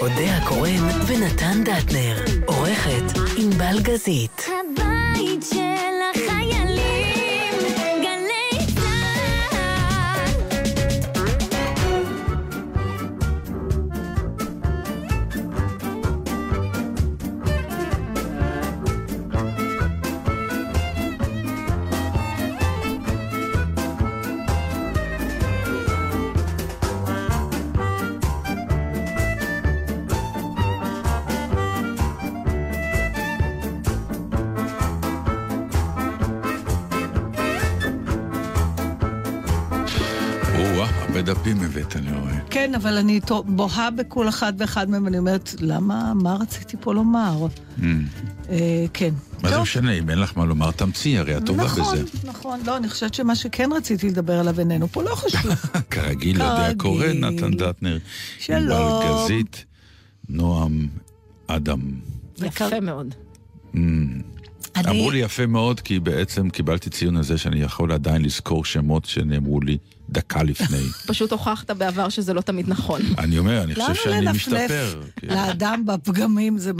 אודה הקורן ונתן דטנר. עורכת ענבל גזית. הבית הרבה דפים הבאת, אני רואה. כן, אבל אני בוהה בכל אחד ואחד מהם, ואני אומרת, למה, מה רציתי פה לומר? Mm. אה, כן. מה זה. משנה, אם אין לך מה לומר, תמציאי, הרי את טובה נכון, בזה. נכון. לא, אני חושבת שמה שכן רציתי לדבר עליו איננו פה, לא חשוב. כרגיל, יודע כרגיל. הקורא, נתן דטנר. שלום. ענבל גזית, נועם אדם. יפה מאוד. אני- אמרו לי יפה מאוד, כי בעצם קיבלתי ציון על זה שאני יכול עדיין לזכור שמות שנאמרו לי דקה לפני. פשוט הוכחת בעבר שזה לא תמיד נכון. אני אומר, אני חושב שאני משתפר. כן. לאדם בפגמים? זה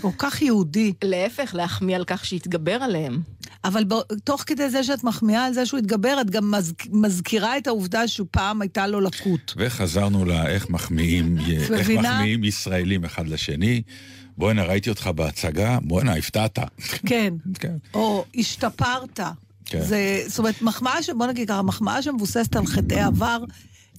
כל כך יהודי. להפך, להחמיא על כך שהתגבר עליהם. אבל ב- תוך כדי זה שאת מחמיאה על זה שהוא התגבר, את גם מז- מזכירה את העובדה שהוא פעם הייתה לו לקות. וחזרנו לאיך מחמיאים, איך מבינה? מחמיאים ישראלים אחד לשני. בואנה, ראיתי אותך בהצגה, בואנה, הפתעת. כן. כן. או השתפרת. כן. זה, זאת אומרת, מחמאה ש... בוא נגיד ככה, מחמאה שמבוססת על חטאי עבר,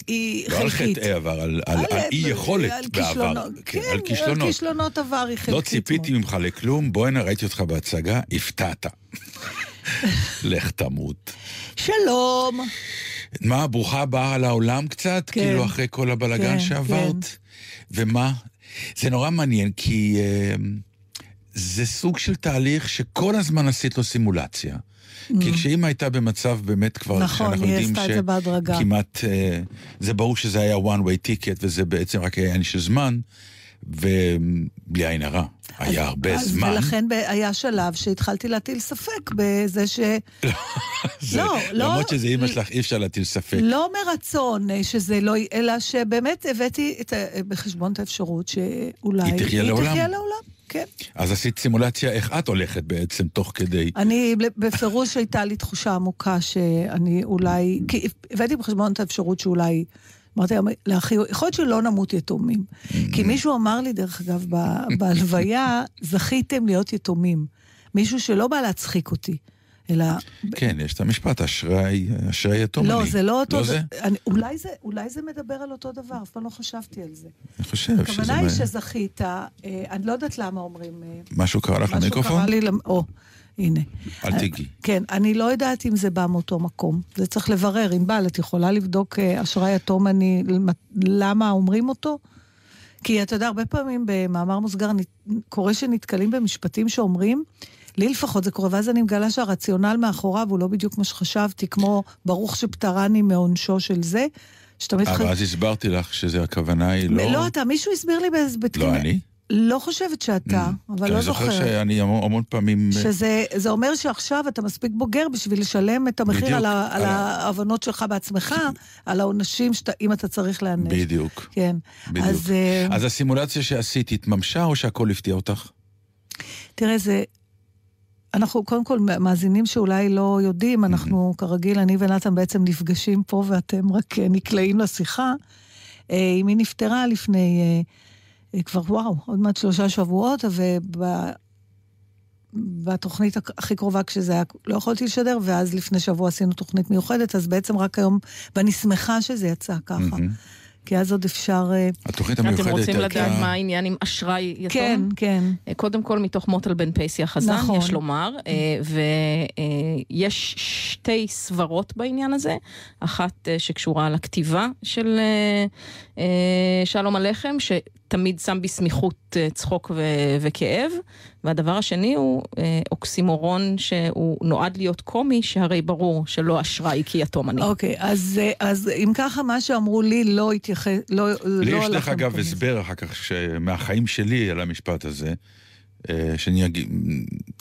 היא לא על חלקית. חטאי עבר, על על אי יכולת על בעבר. כן, כן, על כישלונות. על כישלונות עבר היא חלקית. לא ציפיתי. ממך לכלום, בואנה, ראיתי אותך בהצגה, הפתעת. לך תמות. שלום. מה, ברוכה הבאה לעולם קצת? כן. כאילו אחרי כל הבלגן כן, שעברת? ומה? זה נורא מעניין, כי אה, זה סוג של תהליך שכל הזמן עשית לו סימולציה. כי כשאימא הייתה במצב באמת כבר, Mm. נכון, שאנחנו היא יודעים עשתה את זה בהדרגה. כמעט, אה, זה ברור שזה היה one way ticket, וזה בעצם רק היה עניין של זמן, ובלי עין הרע, היה הרבה אז זמן. ולכן היה שלב שהתחלתי להטיל ספק בזה ש... זה- לא, לא- למרות שזה אימא שלך, אי אפשר להטיל ספק. לא מרצון שזה לא... אלא שבאמת הבאתי את בחשבון את האפשרות שאולי... היא תחיה לעולם. היא תחיה לעולם, כן. אז עשית סימולציה איך את הולכת בעצם, תוך כדי. אני, בפירוש הייתה לי תחושה עמוקה שאני אולי... כי הבאתי בחשבון את האפשרות שאולי... אמרתי לאחי, יכול להיות שלא נמות יתומים. כי מישהו אמר לי, דרך אגב, בהלוויה, זכיתם להיות יתומים. מישהו שלא בא להצחיק אותי, אלא... כן, יש את המשפט, אשרי אשרי יתום לא, אני. זה לא אותו... לא זה? אני, אולי, זה, אולי זה מדבר על אותו דבר, אף פעם לא חשבתי על זה. אני חושב שזה... הכוונה היא שזכית, אה, אני לא יודעת למה אומרים... אה, משהו קרה לך משהו למיקרופון? קרה לי... או, הנה. אל תיגעי. כן, אני לא יודעת אם זה בא מאותו מקום. זה צריך לברר. ענבל, את יכולה לבדוק אה, אשראי יתום אני, למה אומרים אותו? כי אתה יודע, הרבה פעמים במאמר מוסגר קורה שנתקלים במשפטים שאומרים, לי לפחות זה קורה, ואז אני מגלה שהרציונל מאחוריו הוא לא בדיוק מה שחשבתי, כמו ברוך שפטרני מעונשו של זה, שתמיד... אבל אז הסברתי לך שזה הכוונה היא לא... לא אתה, מישהו הסביר לי באיזה... לא אני? לא חושבת שאתה, אבל כי לא אני זוכר זוכרת. שאני המון פעמים... אה, שזה זה אומר שעכשיו אתה מספיק בוגר בשביל לשלם את המחיר בדיוק, על, ההבנות שלך בעצמך, על העונשים אם אתה צריך להיענש. בדיוק. כן. בדיוק. אז אה, אז הסימולציה שעשית התממשה או שהכל הפתיע אותך? תראה, זה... אנחנו קודם כל מאזינים שאולי לא יודעים, אנחנו כרגיל, אני ונתן בעצם נפגשים פה ואתם רק אה, נקלעים לשיחה. אמי נפטרה לפני כבר, וואו, עוד מעט שלושה שבועות, ובתוכנית הכי קרובה כשזה היה, לא יכולתי לשדר, ואז לפני שבוע עשינו תוכנית מיוחדת, אז בעצם רק היום, ואני שמחה שזה יצא ככה. מהמם. כי אז עוד אפשר... אה, התוכנית אתם המיוחדת רוצים לדעת. מה העניין עם אשראי יתום? כן, כן. אה, קודם כל מתוך מוטל בן פייסי החזן, נכון. יש לומר, אה, ויש שתי סברות בעניין הזה, אחת שקשורה לכתיבה של שלום הלחם, שתמיד שם בסמיכות אה, צחוק ו- וכאב, והדבר השני הוא אה, אוקסימורון שהוא נועד להיות קומי, שהרי ברור שלא אשראי כי יתום אני. אוקיי, אז, אה, אז אם ככה, מה שאמרו לי לא התייחס, לא, לי לא יש דרך אגב. הסבר אחר כך ש- מהחיים שלי על המשפט הזה, שאני אגיד...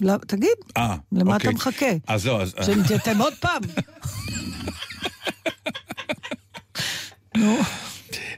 לא, תגיד, אה, למה אוקיי. אתה מחכה? אז לא, אז... שנתייתם עוד פעם. נו,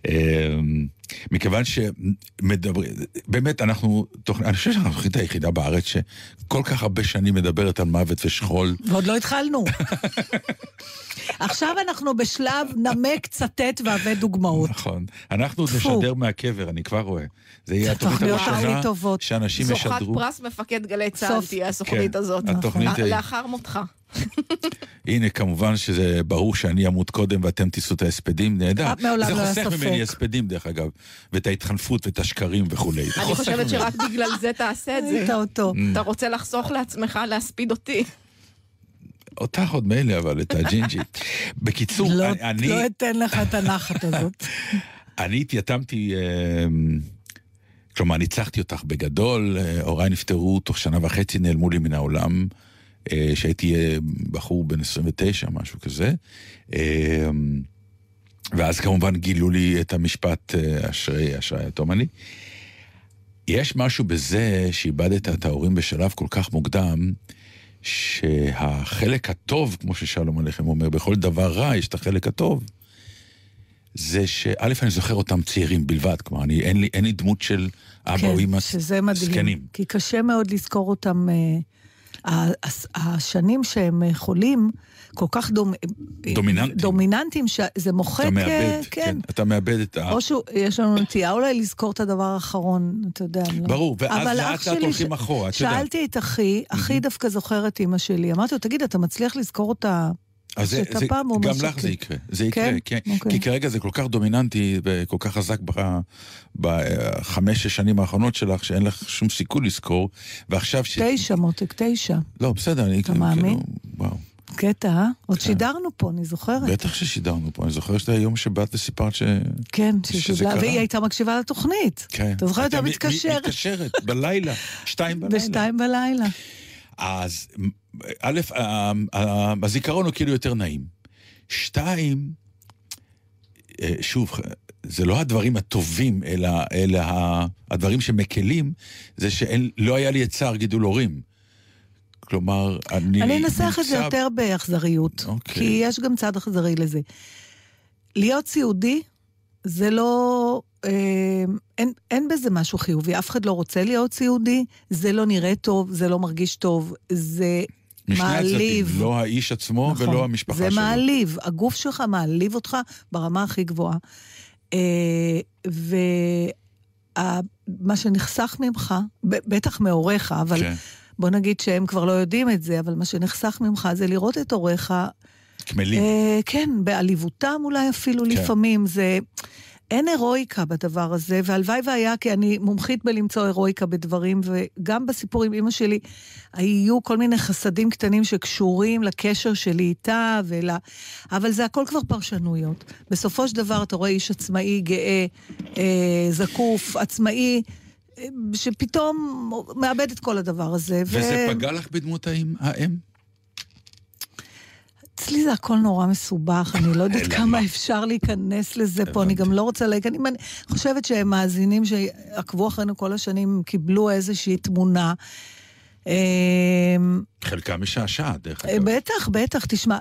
אמ, מכיוון שמדברים, באמת אנחנו, אני חושב שאנחנו התוכנית היחידה בארץ שכל כך הרבה שנים מדברת על מוות ושכול. ועוד לא התחלנו. עכשיו אנחנו בשלב נמק, צטט והבא דוגמאות. נכון. אנחנו עוד. נשדר מהקבר, אני כבר רואה. זה יהיה התוכנית הראשונה. שאנשים זוכת ישדרו. פרס מפקד גלי צה"ל. תהיה הסוכנית כן, הזאת. התוכנית אה, היא- לאחר מותך. הנה, כמובן שזה ברור שאני אמות קודם ואתם תישאו את ההספדים, נהדר. מעולם זה לא היה חוסך. ממני הספדים, דרך אגב, ואת ההתחנפות ואת השקרים וכולי. אני חושבת. שרק בגלל זה תעשה את זה. אותו. Mm. אתה רוצה לחסוך לעצמך להספיד אותי. אותך עוד מילא, אבל את הג'ינג'י. בקיצור, לא- אני-. לא אתן לך את הנחת הזאת. אני התייתמתי, אה, כלומר, ניצחתי אותך בגדול, אה, הוריי נפטרו תוך שנה וחצי, נעלמו לי מן העולם, שהייתי אה, בחור בן 29, משהו כזה. אה, ואז כמובן גילו לי את המשפט אה, אשרי, אשרי היתום אני. יש משהו בזה שאיבדת את ההורים בשלב כל כך מוקדם, שהחלק הטוב, כמו ששלום עליכם אומר, בכל דבר רע יש את החלק הטוב. זה שא', אני זוכר אותם צעירים בלבד, כלומר, אני, אין, לי, אין לי דמות של אבא או אמא כן, שזה מדהים. זקנים. כי קשה מאוד לזכור אותם, אה, השנים שהם אה, חולים, כל כך דומ... דומיננטיים. דומיננטיים, שזה מוחק... אתה אה, מאבד, כן. כן, אתה מאבד את ה... או שיש לנו נטייה אולי לזכור את הדבר האחרון, אתה יודע. לא- ברור, ואז אבל לאט לאט הולכים אחורה, את יודעת. שאלתי את אחי, אחי דווקא זוכר את אימא שלי. אמרתי לו, תגיד, אתה מצליח לזכור אותה? אז זה, זה, פעם גם לך שכן. זה יקרה, זה יקרה, כן? כן, אוקיי. כי כרגע זה כל כך דומיננטי וכל כך חזק ב- בחמש-שש שנים האחרונות שלך, שאין לך שום סיכוי לזכור, ועכשיו ש... תשע, מותק, תשע. לא, בסדר, אני אתה מאמין? וואו. קטע, אה? עוד כן. שידרנו פה, אני זוכרת. בטח ששידרנו פה, אני זוכר שזה היום שבאת וסיפרת ש... כן, שזה קרה. והיא הייתה מקשיבה לתוכנית. כן. אתה זוכר, הייתה מתקשרת מתקשרת, בלילה, שתיים בלילה. בשתיים בלילה. אז א', הזיכרון הוא כאילו יותר נעים. שתיים, אה, שוב, זה לא הדברים הטובים, אלא, אלא הדברים שמקלים, זה שלא היה לי את צער גידול הורים. כלומר, אני... אני אנסח את זה יותר באכזריות, אוקיי. כי יש גם צד אכזרי לזה. להיות סיעודי זה לא... אה, אין, אין בזה משהו חיובי, אף אחד לא רוצה להיות סיעודי, זה לא נראה טוב, זה לא מרגיש טוב, זה משני מעליב. הצדדים, לא האיש עצמו נכון. ולא המשפחה זה שלו. מעליב, הגוף שלך מעליב אותך ברמה הכי גבוהה. אה, ומה שנחסך ממך, בטח מהוריך, אבל כן, בוא נגיד שהם כבר לא יודעים את זה, אבל מה שנחסך ממך זה לראות את הוריך, קמלים. אה, כן, בעליבותם אולי אפילו כן. לפעמים, זה... אין הירואיקה בדבר הזה, והלוואי והיה, כי אני מומחית בלמצוא הירואיקה בדברים, וגם בסיפור עם אימא שלי, היו כל מיני חסדים קטנים שקשורים לקשר שלי איתה, ול... אבל זה הכל כבר פרשנויות. בסופו של דבר אתה רואה איש עצמאי, גאה, אה, זקוף, עצמאי, אה, שפתאום מאבד את כל הדבר הזה. וזה פגע לך בדמות האם? אצלי זה הכל נורא מסובך, אני לא יודעת? כמה אפשר להיכנס לזה פה, אני גם לא רוצה להגיד, אני חושבת שמאזינים שעקבו אחרינו כל השנים קיבלו איזושהי תמונה. אמ, חלקם משעשעת, דרך אה, אגב. בטח, בטח, תשמע,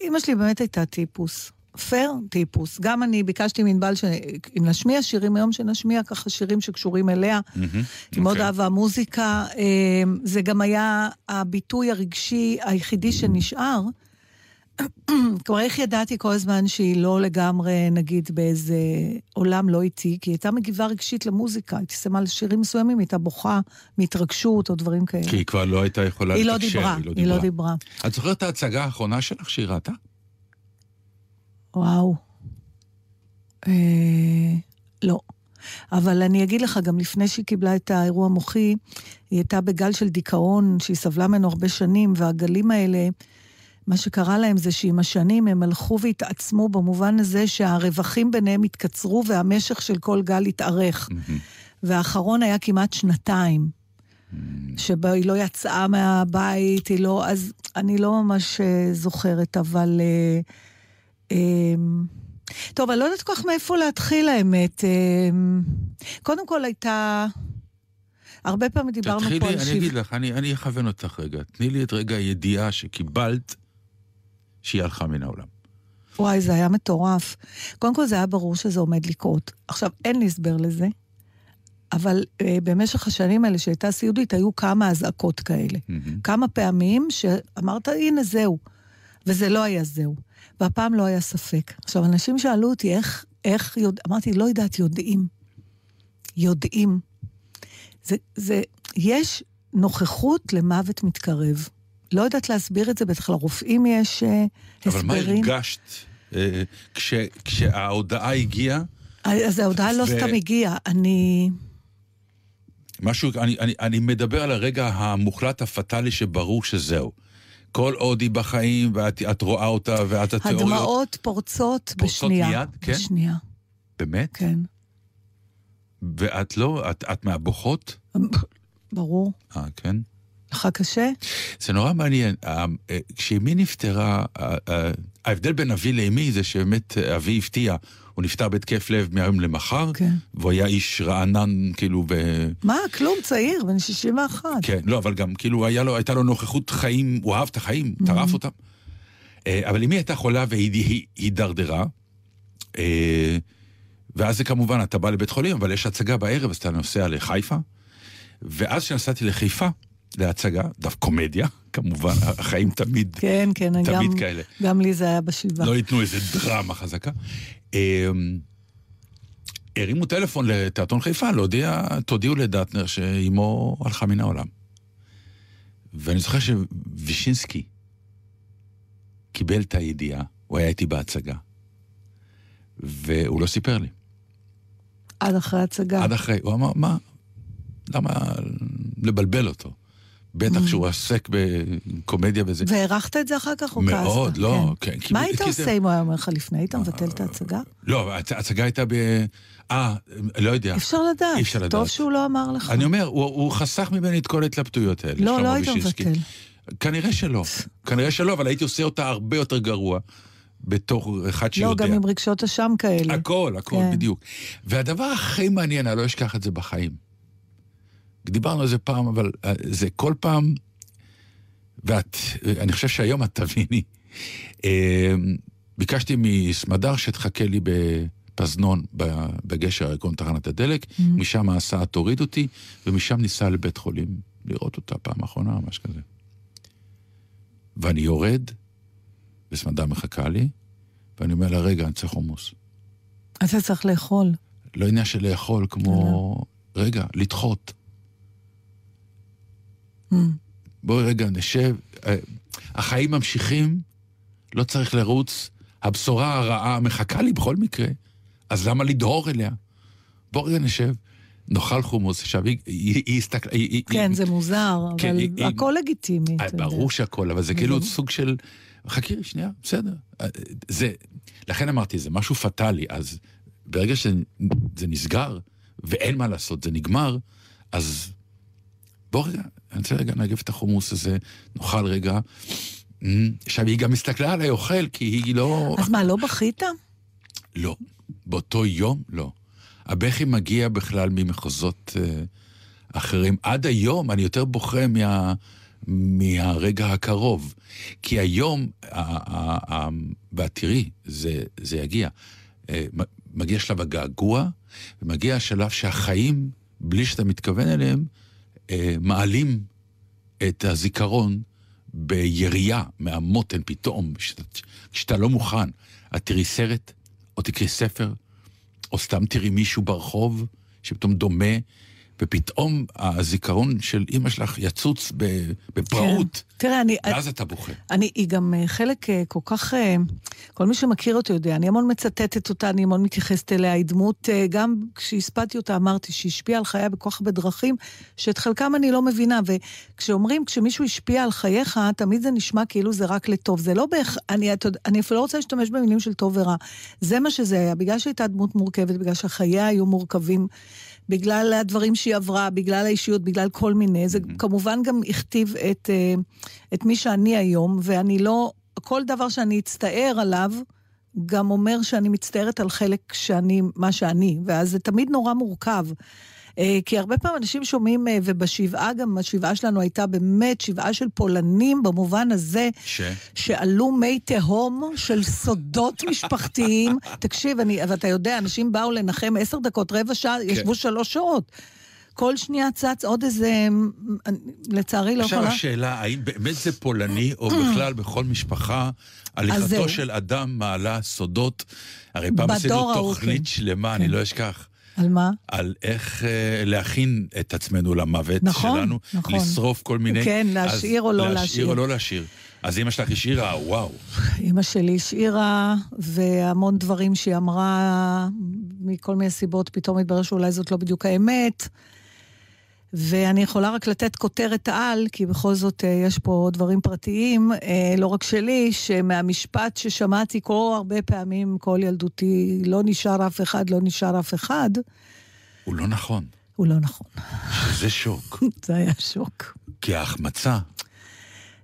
אימא שלי באמת הייתה טיפוס. פייר טיפוס. גם אני ביקשתי מענבל שאם נשמיע שירים היום, שנשמיע ככה שירים שקשורים אליה. מהמם, היא מאוד אוקיי. אהבה מוזיקה. אמ, זה גם היה הביטוי הרגשי היחידי שנשאר. כלומר, איך ידעתי כל הזמן שהיא לא לגמרי, נגיד, באיזה עולם לא איתי? כי היא הייתה מגיבה רגשית למוזיקה. הייתי שמה על שירים מסוימים, היא הייתה בוכה מהתרגשות או דברים כאלה. כי היא כבר לא הייתה יכולה היא לא לתקשר, דיברה, היא לא דיברה. את זוכרת את ההצגה האחרונה שלך שהיא ראתה? וואו. אה, לא. אבל אני אגיד לך, גם לפני שהיא קיבלה את האירוע המוחי, היא הייתה בגל של דיכאון, שהיא סבלה ממנו הרבה שנים, והגלים האלה, מה שקרה להם זה שעם השנים הם הלכו והתעצמו במובן הזה שהרווחים ביניהם התקצרו והמשך של כל גל התארך. והאחרון היה כמעט שנתיים. שבה היא לא יצאה מהבית, היא לא... אז אני לא ממש אה, זוכרת, אבל... אה, אה, טוב, אני לא יודעת כל כך מאיפה להתחיל, האמת. אה, קודם כל הייתה... הרבה פעמים דיברנו תתחילי, פה על אני שיב... אגיד לך, אני אני אכוון אותך רגע. תני לי את רגע הידיעה שקיבלת שהיא הלכה מן העולם. וואי, זה היה מטורף. קודם כל, זה היה ברור שזה עומד לקרות. עכשיו, אין לי הסבר לזה, אבל אה, במשך השנים האלה שהייתה סיעודית, היו כמה אזעקות כאלה. מהמם. כמה פעמים שאמרת, הנה, זהו. וזה לא היה זהו. והפעם לא היה ספק. עכשיו, אנשים שאלו אותי איך, איך יודע... אמרתי, לא יודעת, יודעים. יודעים. זה, זה, יש נוכחות למוות מתקרב. לא יודעת להסביר את זה, בטח לרופאים יש אה, אבל מה הסברים. הרגשת אה, כש- כשההודעה הגיעה? אז ההודעה לא ו- סתם הגיעה, אני... משהו, אני, אני, אני מדבר על הרגע המוחלט הפטאלי שברור שזהו. כל עוד היא בחיים ואת את רואה אותה ואת התיאוריות... הדמעות פורצות בשנייה. מיד? כן? בשנייה, באמת? כן. ואת לא, את, את מהבוכות? ברור. אה, כן? לך קשה? זה נורא מעניין. אה, אה, כשאמי נפטרה, אה, ההבדל בין אבי לאמי זה שבאמת אבי הפתיע. הוא נפטר בהתקף לב מהיום למחר, כן. והוא היה איש רענן, כאילו, ב... מה, כלום, צעיר, בן 61. כן, לא, אבל גם כאילו לו, הייתה לו נוכחות חיים, הוא אהב את החיים, Mm-hmm. טרף אותם. אבל אמי הייתה חולה והיא היא- הידרדרה. ואז זה כמובן, אתה בא לבית חולים, אבל יש הצגה בערב, אז אתה נוסע לחיפה. ואז כשנסעתי לחיפה, להצגה, דף קומדיה, כמובן, החיים תמיד, כן, כן, תמיד גם, כאלה. גם לי זה היה בשבעה. לא ייתנו איזה דרמה חזקה. אה, הרימו טלפון לתיאטרון חיפה להודיע, תודיעו לדטנר שאימו הלכה מן העולם. ואני זוכר שווישינסקי קיבל את הידיעה, הוא היה איתי בהצגה, והוא לא סיפר לי. עד אחרי ההצגה. עד אחרי, הוא אמר, מה, למה לבלבל אותו? בטח שהוא עסק בקומדיה וזה. והערכת את זה אחר כך או כעסת? מאוד, לא, כן. כי- מה היית עושה אם הוא היה אומר לך לפני? היית מבטל את ההצגה? לא, הצ- ההצגה הייתה ב... אה, לא יודע. אפשר לדעת. אי אפשר טוב לדעת. שהוא לא אמר לך. אני אומר, הוא, הוא חסך ממני את כל ההתלבטויות האלה. לא, לא היית. מבטל. כנראה שלא. כנראה שלא, אבל הייתי עושה אותה הרבה יותר גרוע בתור אחד לא, שיודע. גם עם רגשות אשם כאלה. הכל, הכל, כן. בדיוק. והדבר הכי מעניין, אני לא אשכח את זה בחיים. דיברנו על זה פעם, אבל אה, זה כל פעם, ואת, אני חושב שהיום את תביני. אה, ביקשתי מסמדר שתחכה לי בפזנון, בגשר הירקון תחנת הדלק, Mm-hmm. משם ההסעה תוריד אותי, ומשם ניסע לבית חולים לראות אותה פעם אחרונה, משהו כזה. ואני יורד, וסמדר מחכה לי, ואני אומר לה, רגע, אני צריך חומוס. אתה צריך לאכול. לא עניין של לאכול, כמו... רגע, לדחות. Mm. בואי רגע נשב. אה, החיים ממשיכים, לא צריך לרוץ. הבשורה הרעה מחכה לי בכל מקרה, אז למה לדהור אליה? בוא רגע נשב, נאכל חומוס. עכשיו, היא, היא, היא הסתכלה... היא- היא- כן, היא- זה מוזר, כן, אבל היא- היא- הכל לגיטימי, אה, אתה יודע. ברור שהכל, אבל זה כאילו סוג של... חכי שנייה, בסדר. אה, זה... לכן אמרתי, זה משהו פטאלי, אז ברגע שזה נסגר, ואין מה לעשות, זה נגמר, אז בוא רגע, אני רוצה רגע לנגב את החומוס הזה, נאכל רגע. אמ, עכשיו, היא גם הסתכלה עליי אוכל, כי היא לא... אז מה, לא בכית? לא. באותו יום, לא. הבכי מגיע בכלל ממחוזות אה, אחרים. עד היום אני יותר בוכה מה, מהרגע הקרוב. כי היום, ה- ה- ה- ואת תראי, זה, זה יגיע. אה, מגיע שלב הגעגוע, ומגיע השלב שהחיים, בלי שאתה מתכוון אליהם, מעלים את הזיכרון בירייה מהמותן פתאום, כשאתה, לא מוכן. את תראי סרט, או תקראי ספר, או סתם תראי מישהו ברחוב שפתאום דומה, ופתאום הזיכרון של אימא שלך יצוץ בפראות, כן. תראה, אני... ואז אתה בוכה. אני, היא גם אה, חלק אה, כל כך, אה, כל מי שמכיר אותי יודע, אני המון מצטטת אותה, אני המון מתייחסת אליה, היא דמות, גם כשהספדתי אותה אמרתי שהיא השפיעה על חיי בכל כך הרבה דרכים, שאת חלקם אני לא מבינה, וכשאומרים, כשמישהו השפיע על חייך, תמיד זה נשמע כאילו זה רק לטוב, זה לא בהכ... אני, אני אפילו לא רוצה להשתמש במילים של טוב ורע, זה מה שזה היה, בגלל שהייתה דמות מורכבת, בגלל שחייה היו מורכבים. בגלל הדברים שהיא עברה, בגלל האישיות, בגלל כל מיני. זה כמובן גם הכתיב את, אה, את מי שאני היום, ואני לא, כל דבר שאני אצטער עליו, גם אומר שאני מצטערת על חלק שאני, מה שאני, ואז זה תמיד נורא מורכב. אה, כי הרבה פעמים אנשים שומעים, אה, ובשבעה גם, השבעה שלנו הייתה באמת שבעה של פולנים, במובן הזה ש? שעלו מי תהום של סודות משפחתיים. תקשיב, אני, ואתה יודע, אנשים באו לנחם עשר דקות, רבע שעה, ישבו שלוש שעות. כל שנייה צץ עוד איזה, לצערי לא עכשיו יכולה. השאלה, האם באמת זה פולני, או בכלל בכל משפחה, הליכתו. של אדם מעלה סודות. הרי פעם עשינו תוכנית כן. שלמה, אני כן. לא אשכח. על מה? על איך אה, להכין את עצמנו למוות נכון, שלנו, נכון. לשרוף כל מיני... כן, להשאיר או לא להשאיר להשאיר. או לא להשאיר. אז אמא שלך השאירה, וואו. אימא שלי השאירה, והמון דברים שהיא אמרה, מכל מיני סיבות, פתאום התברר שאולי זאת לא בדיוק האמת. ואני יכולה רק לתת כותרת על, כי בכל זאת אה, יש פה דברים פרטיים, אה, לא רק שלי, שמהמשפט ששמעתי כל הרבה פעמים, כל ילדותי, לא נשאר אף אחד, לא נשאר אף אחד, הוא לא נכון, הוא לא נכון. שזה שוק. זה היה שוק. כי ההחמצה,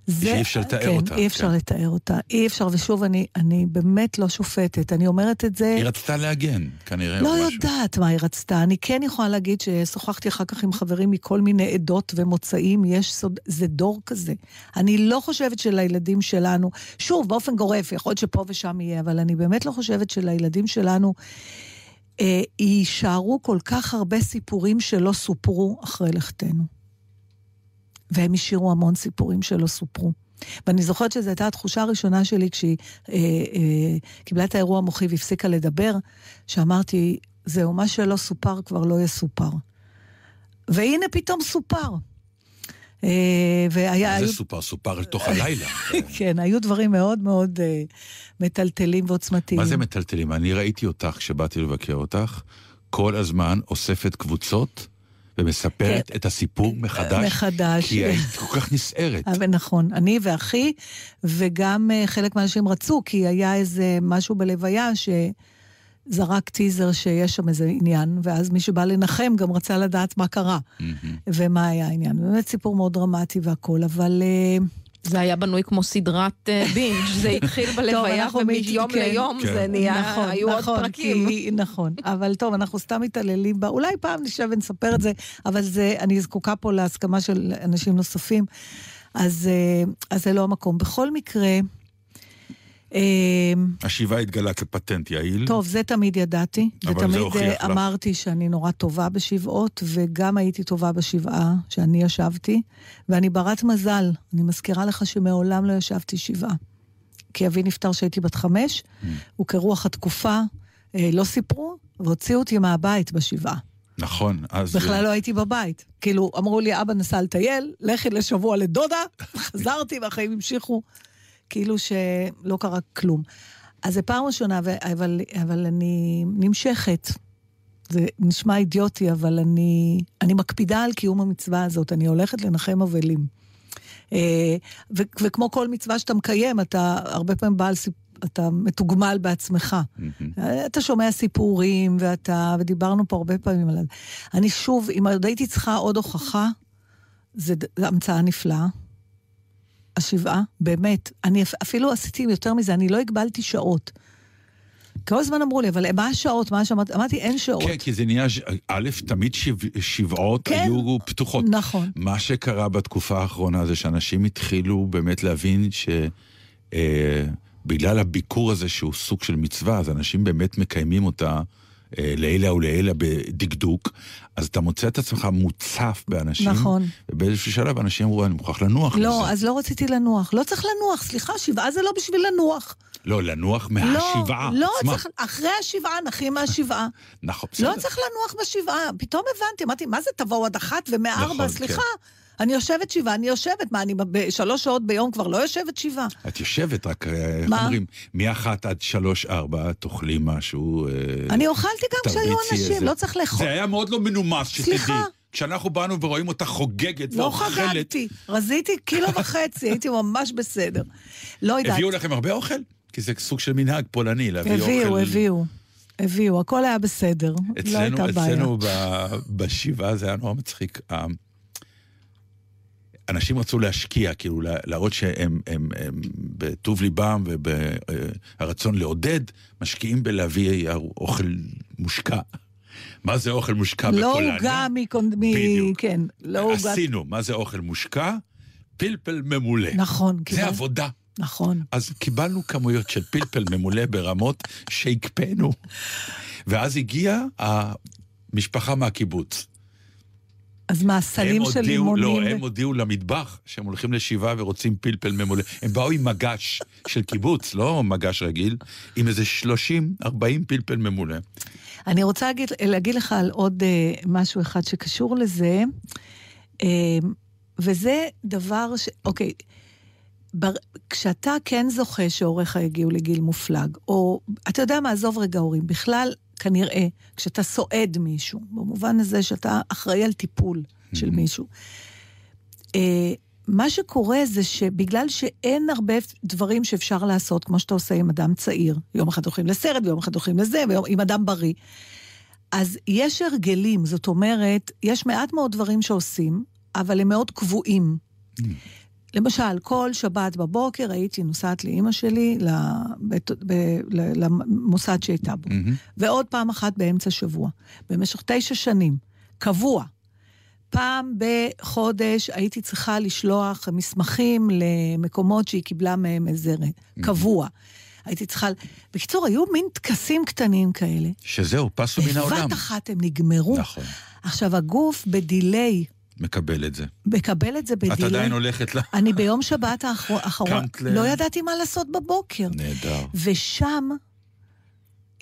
זה, שאי אפשר לתאר כן, אותה, אי אפשר כן. לתאר אותה. אי אפשר, ושוב, אני, אני באמת לא שופטת. אני אומרת את זה... היא רצתה להגן, כנראה, לא. יודעת מה היא רצתה. אני כן יכולה להגיד ששוחחתי אחר כך עם חברים מכל מיני עדות ומוצאים, יש סוד, זה דור כזה. אני לא חושבת שלילדים שלנו, שוב, באופן גורף, יכול להיות שפה ושם יהיה, אבל אני באמת לא חושבת שלילדים שלנו אה, יישארו כל כך הרבה סיפורים שלא סופרו אחרי לכתנו. והם השאירו המון סיפורים שלא סופרו. ואני זוכרת שזו הייתה התחושה הראשונה שלי כשהיא אה, אה, קיבלה את האירוע המוחי והפסיקה לדבר, שאמרתי, זהו, מה שלא סופר כבר לא יסופר. והנה פתאום סופר. אה, והיה... זה סופר? סופר לתוך הלילה. כן, היו דברים מאוד מאוד אה, מטלטלים ועוצמתיים. מה זה מטלטלים? אני ראיתי אותך כשבאתי לבקר אותך, כל הזמן אוספת קבוצות ומספרת את הסיפור מחדש. כן. מחדש. כי היית כל כך נסערת. אבל נכון, אני ואחי, וגם אה, חלק מהאנשים רצו, כי היה איזה משהו בלוויה שזרק טיזר שיש שם איזה עניין, ואז מי שבא לנחם גם רצה לדעת מה קרה, מהמם. ומה היה העניין. באמת סיפור מאוד דרמטי והכול, אבל... אה, זה היה בנוי כמו סדרת אה, בינג', זה התחיל בלוויה, ומיום כן. ליום כן. זה נהיה, נכון, היו עוד נכון, פרקים. נכון, אבל טוב, אנחנו סתם מתעללים בה. אולי פעם נשב ונספר את זה, אבל זה, אני זקוקה פה להסכמה של אנשים נוספים, אז, אה, אז זה לא המקום. בכל מקרה, אה, השבעה התגלה כפטנט יעיל. טוב, זה תמיד ידעתי, ותמיד אה, לך. אמרתי שאני נורא טובה בשבעות, וגם הייתי טובה בשבעה שאני ישבתי, ואני ברת מזל. אני מזכירה לך שמעולם לא ישבתי שבעה. כי אבי נפטר כשהייתי בת חמש, Mm. וכרוח התקופה אה, לא סיפרו, והוציאו אותי מהבית בשבעה. נכון, אז... בכלל לא הייתי בבית. כאילו, אמרו לי, אבא נסע לטייל, לכי לשבוע לדודה, חזרתי והחיים המשיכו, כאילו שלא קרה כלום. אז זו פעם ראשונה, אבל, אבל אני נמשכת. זה נשמע אידיוטי, אבל אני, אני מקפידה על קיום המצווה הזאת, אני הולכת לנחם אבלים. אה, ו- וכמו כל מצווה שאתה מקיים, אתה הרבה פעמים בעל סיפ... אתה מתוגמל בעצמך. מהמם. אתה שומע סיפורים, ואתה, ודיברנו פה הרבה פעמים על זה. אני שוב, אם עוד הייתי צריכה עוד הוכחה, זה זו המצאה נפלאה. השבעה, באמת. אני אפ- אפילו עשיתי יותר מזה, אני לא הגבלתי שעות. כל הזמן אמרו לי, אבל מה השעות? מה השעות? אמרתי, אין שעות. כן, כי זה נהיה, ש- א', תמיד שבע- שבעות כן. היו פתוחות. נכון. מה שקרה בתקופה האחרונה זה שאנשים התחילו באמת להבין שבגלל הביקור הזה שהוא סוג של מצווה, אז אנשים באמת מקיימים אותה אה, לעילא ולעילא בדקדוק, אז אתה מוצא את עצמך מוצף באנשים. נכון. ובאיזשהו שלב אנשים אמרו, אני מוכרח לנוח לא, מזה. אז לא רציתי לנוח. לא צריך לנוח, סליחה, שבעה זה לא בשביל לנוח. לא, לנוח לא, מהשבעה לא עצמה. צריך, אחרי השבעה, נחים מהשבעה. נכון, לא בסדר. צריך לנוח בשבעה. פתאום הבנתי, אמרתי, מה זה תבואו עד אחת ומארבע? נכון, סליחה, אני יושבת שבעה, אני יושבת. מה, אני בשלוש שעות ביום כבר לא יושבת שבעה? את יושבת, רק, אה, איך מה? אומרים, מאחת עד שלוש, ארבע, תאכלי משהו. אה, אני אוכלתי גם כשהיו אנשים, לא צריך לאכול. זה היה מאוד לא מנומס, שתדעי. סליחה. כשאנחנו באנו ורואים אותה חוגגת לא ואוכלת, חגגתי, רזיתי קילו וחצי, הייתי ממש בסדר. לא יודעת. הביאו לכם הרבה אוכל? כי זה סוג של מנהג פולני, להביא אוכל. הביאו, הביאו. הביאו, הכל היה בסדר. לא אצלנו, הייתה בעיה. אצלנו בשבעה זה היה נורא מצחיק. אנשים רצו להשקיע, כאילו לה- להראות שהם הם, הם, בטוב ליבם וברצון לעודד, משקיעים בלהביא אוכל מושקע. מה זה אוכל מושקע לא בפולניה? עוגה מקונד... מ... בדיוק. כן, לא עוגה... עשינו, מה זה אוכל מושקע? פלפל ממולא. נכון, זה קיבל- עבודה. נכון. אז קיבלנו כמויות של פלפל ממולא ברמות שהקפאנו. ואז הגיעה המשפחה מהקיבוץ. אז מה, סלים של הודיעו- לימונים? לא, הם הודיעו למטבח שהם הולכים לשבעה ורוצים פלפל ממולא. הם באו עם מגש של קיבוץ, לא מגש רגיל, עם איזה 30-40 פלפל ממולא. אני רוצה להגיד, להגיד לך על עוד אה, משהו אחד שקשור לזה, אה, וזה דבר ש... אוקיי, בר, כשאתה כן זוכה שהוריך יגיעו לגיל מופלג, או אתה יודע מה, עזוב רגע הורים, בכלל, כנראה, כשאתה סועד מישהו, במובן הזה שאתה אחראי על טיפול של מישהו, אה, מה שקורה זה שבגלל שאין הרבה דברים שאפשר לעשות, כמו שאתה עושה עם אדם צעיר, יום אחד הולכים לסרט ויום אחד הולכים לזה, ועם אדם בריא, אז יש הרגלים, זאת אומרת, יש מעט מאוד דברים שעושים, אבל הם מאוד קבועים. למשל, כל שבת בבוקר הייתי נוסעת לאימא שלי לבית, ב, ל, למוסד שהייתה בו, מהמם. ועוד פעם אחת באמצע שבוע, במשך תשע שנים, קבוע. פעם בחודש הייתי צריכה לשלוח מסמכים למקומות שהיא קיבלה מהם איזה ר- קבוע. הייתי צריכה... בקיצור, היו מין טקסים קטנים כאלה. שזהו, פסו מן העולם. בבת אחת הם נגמרו. נכון, עכשיו, הגוף בדיליי, מקבל את זה. מקבל את זה את בדיליי. עדיין הולכת ל... אני ביום שבת האחרון, לא ידעתי מה לעשות בבוקר. נהדר. ושם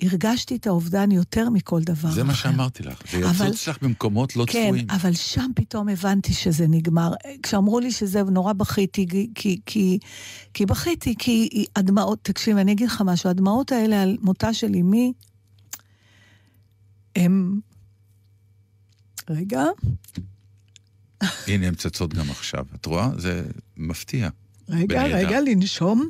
הרגשתי את האובדן יותר מכל דבר אחר. זה מה שאמרתי לך. זה אבל- יצוץ לך במקומות לא כן, צפויים. אבל שם פתאום הבנתי שזה נגמר. כשאמרו לי שזה, נורא בכיתי, כי, כי, כי, כי בכיתי, כי הדמעות, תקשיב, אני אגיד לך משהו, הדמעות האלה על מותה של אמי, הם... רגע, הנה, הן צצות גם עכשיו. את רואה? זה מפתיע. רגע, בנהדר. רגע, לנשום.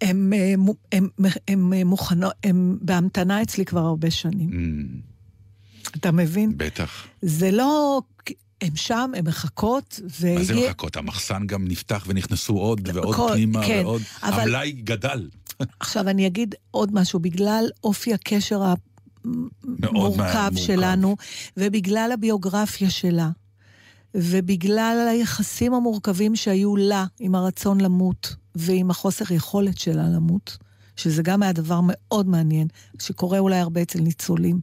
הם, אה, מו- הם, הם, הם אה, מוכנות, הם בהמתנה אצלי כבר הרבה שנים. אמ, אתה מבין? בטח. זה לא... הם שם, הם מחכות, מה זה. מחכות? המחסן גם נפתח ונכנסו עוד ועוד כל- פנימה כן, ועוד. אבל- המלאי גדל. עכשיו, אני אגיד עוד משהו, בגלל אופי הקשר המורכב מורכב. שלנו, ובגלל הביוגרפיה שלה, ובגלל היחסים המורכבים שהיו לה עם הרצון למות, ועם החוסר יכולת שלה למות, שזה גם היה דבר מאוד מעניין, שקורה אולי הרבה אצל ניצולים.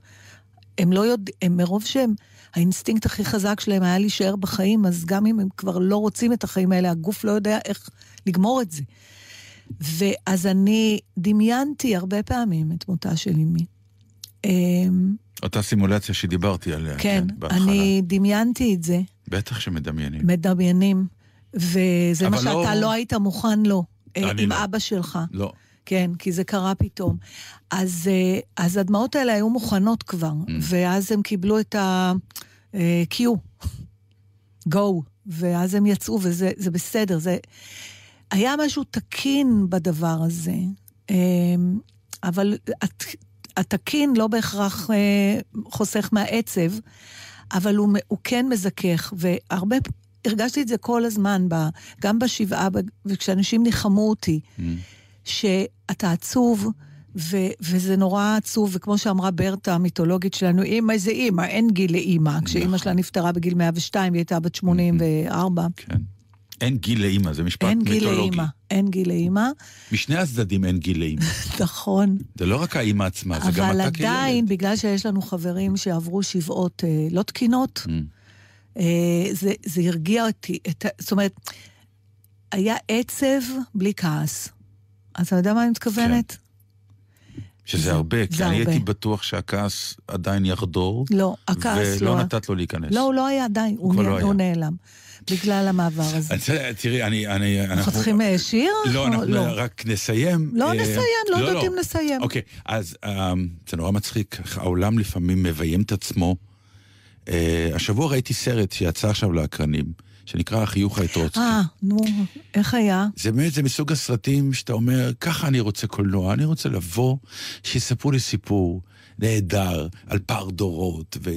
הם לא יודעים, מרוב שהם, האינסטינקט הכי חזק שלהם היה להישאר בחיים, אז גם אם הם כבר לא רוצים את החיים האלה, הגוף לא יודע איך לגמור את זה. ואז אני דמיינתי הרבה פעמים את מותה של אמי. אמ, אותה סימולציה שדיברתי עליה. כן, בהתחלה. אני דמיינתי את זה, בטח שמדמיינים. מדמיינים, וזה מה אבל לא- שאתה לא היית מוכן לו, אה, עם לא. אבא שלך. לא. כן, כי זה קרה פתאום. אז, אה, אז הדמעות האלה היו מוכנות כבר, Mm. ואז הם קיבלו את ה-Q, go, ואז הם יצאו, וזה זה בסדר. זה... היה משהו תקין בדבר הזה, אה, אבל הת- התקין לא בהכרח אה, חוסך מהעצב, אבל הוא, הוא כן מזכך, והרבה... הרגשתי את זה כל הזמן, ב, גם בשבעה, וכשאנשים ניחמו אותי. אמ, שאתה עצוב, ו- וזה נורא עצוב, וכמו שאמרה ברטה המיתולוגית שלנו, אימא זה אימא, אין גיל לאימא. כשאימא נכון. שלה נפטרה בגיל 102, היא הייתה בת 84. כן. אין גיל לאימא, זה משפט אין גיל מיתולוגי. לאימא, אין גיל לאימא, משני הצדדים אין גיל לאימא. נכון. זה לא רק האימא עצמה, זה גם אבל אתה כילד. עדיין, בגלל שיש לנו חברים שעברו שבעות אה, לא תקינות, אמ, אה, זה, זה הרגיע אותי. את, זאת אומרת, היה עצב בלי כעס. אתה יודע מה אני מתכוונת? שזה זה- הרבה, כי זה אני הרבה. הייתי בטוח שהכעס עדיין יחדור, לא, הכעס לא... ולא נתת לו להיכנס. לא, הוא לא היה, די, הוא, נ... לא. הוא נעלם. בגלל המעבר הזה. אני תראי, אני... אני- אנחנו. צריכים אה, שיר? לא, אנחנו רק נסיים. לא אה, נסיים, לא יודעת אם נסיים. אוקיי, אז אה, זה נורא מצחיק, העולם לפעמים מביים את עצמו. אה, השבוע ראיתי סרט שיצא עכשיו לאקרנים, שנקרא החיוך האתרוצקי. אה, נו, איך היה? זה באמת, זה מסוג הסרטים שאתה אומר, ככה אני רוצה קולנוע, אני רוצה לבוא, שיספרו לי סיפור. נהדר על פער דורות ו,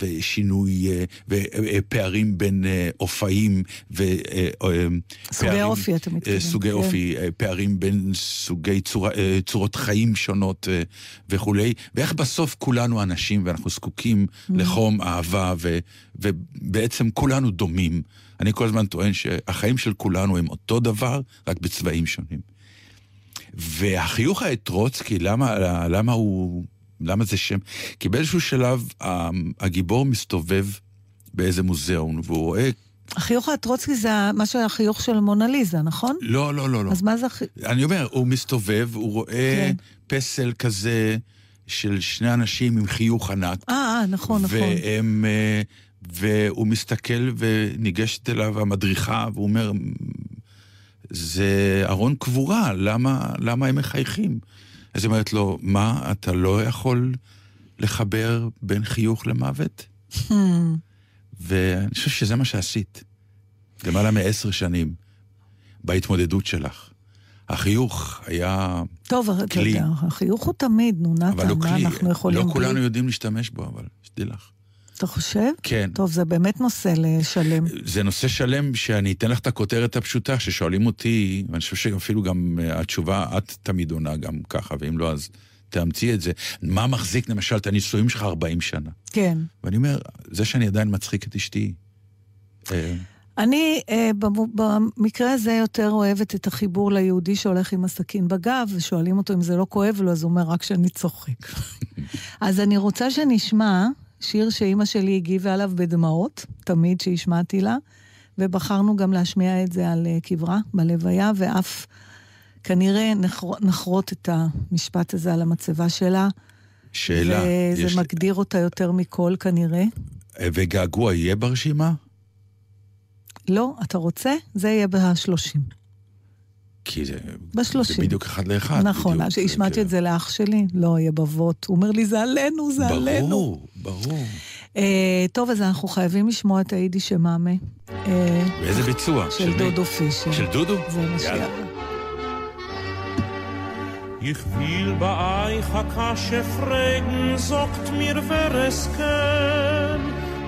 ושינוי אה, ופערים בין אה, אופאים ו... אה, אה, סוגי פערים- אופי, אתה מתכוון, אה, סוגי כן. אופי, אה, פערים בין סוגי צורה, אה, צורות חיים שונות אה, וכולי, ואיך בסוף כולנו אנשים ואנחנו זקוקים Mm. לחום, אהבה, ו, ובעצם כולנו דומים. אני כל הזמן טוען שהחיים של כולנו הם אותו דבר, רק בצבעים שונים. והחיוך האתרוצקי, למה, למה הוא, למה זה שם? כי באיזשהו שלב ה- הגיבור מסתובב באיזה מוזיאון, והוא רואה, החיוך הטרוצקי זה מה שהחיוך של מונליזה, נכון? לא, לא, לא, לא. אז מה זה החיוך? אני אומר, הוא מסתובב, הוא רואה כן. פסל כזה של שני אנשים עם חיוך ענק. אה, אה, נכון, נכון. והם, אה, והוא מסתכל וניגשת אליו המדריכה, והוא אומר, זה ארון קבורה, למה, למה הם מחייכים? אז היא אומרת לו, מה, אתה לא יכול לחבר בין חיוך למוות? Hmm. ואני חושב שזה מה שעשית. למעלה מעשר שנים, בהתמודדות שלך. החיוך היה... טוב, אתה כלי. יודע, החיוך הוא תמיד, נו אבל נתן, לא מה כלי, אנחנו יכולים לא בלי? כולנו יודעים להשתמש בו, אבל שתדעי לך. אתה חושב? כן. טוב, זה באמת נושא לשלם. זה נושא שלם שאני אתן לך את הכותרת הפשוטה, ששואלים אותי, ואני חושב שאפילו גם אה, התשובה, את תמיד עונה גם ככה, ואם לא, אז תאמצי את זה. מה מחזיק למשל את הנישואים שלך 40 שנה? כן. ואני אומר, זה שאני עדיין מצחיק את אשתי. אה, אני אה, במקרה הזה יותר אוהבת את החיבור ליהודי שהולך עם הסכין בגב, ושואלים אותו אם זה לא כואב לו, אז הוא אומר, רק שאני צוחק. אז אני רוצה שנשמע שיר שאימא שלי הגיבה עליו בדמעות, תמיד שהשמעתי לה, ובחרנו גם להשמיע את זה על אה, קברה, בלוויה, ואף כנראה נחר- נחרות את המשפט הזה על המצבה שלה. שאלה, וזה יש- מגדיר אותה יותר מכל כנראה. אה, וגעגוע יהיה ברשימה? לא, אתה רוצה? זה יהיה בשלושים. כי זה, בשלושים. זה בדיוק אחד לאחד. נכון, בדיוק. אז שהשמעתי את זה לאח שלי, לא יהיה בבות. הוא אומר לי, זה עלינו, זה עלינו. ברור, ברור. אה, טוב, אז אנחנו חייבים לשמוע את היידיש שמאמה. אה, ואיזה ביצוע? של מי? דודו פישר. של דודו? זה מה. שיהיה. Ich will bei euch a Kasche fragen, sagt mir wer es kann.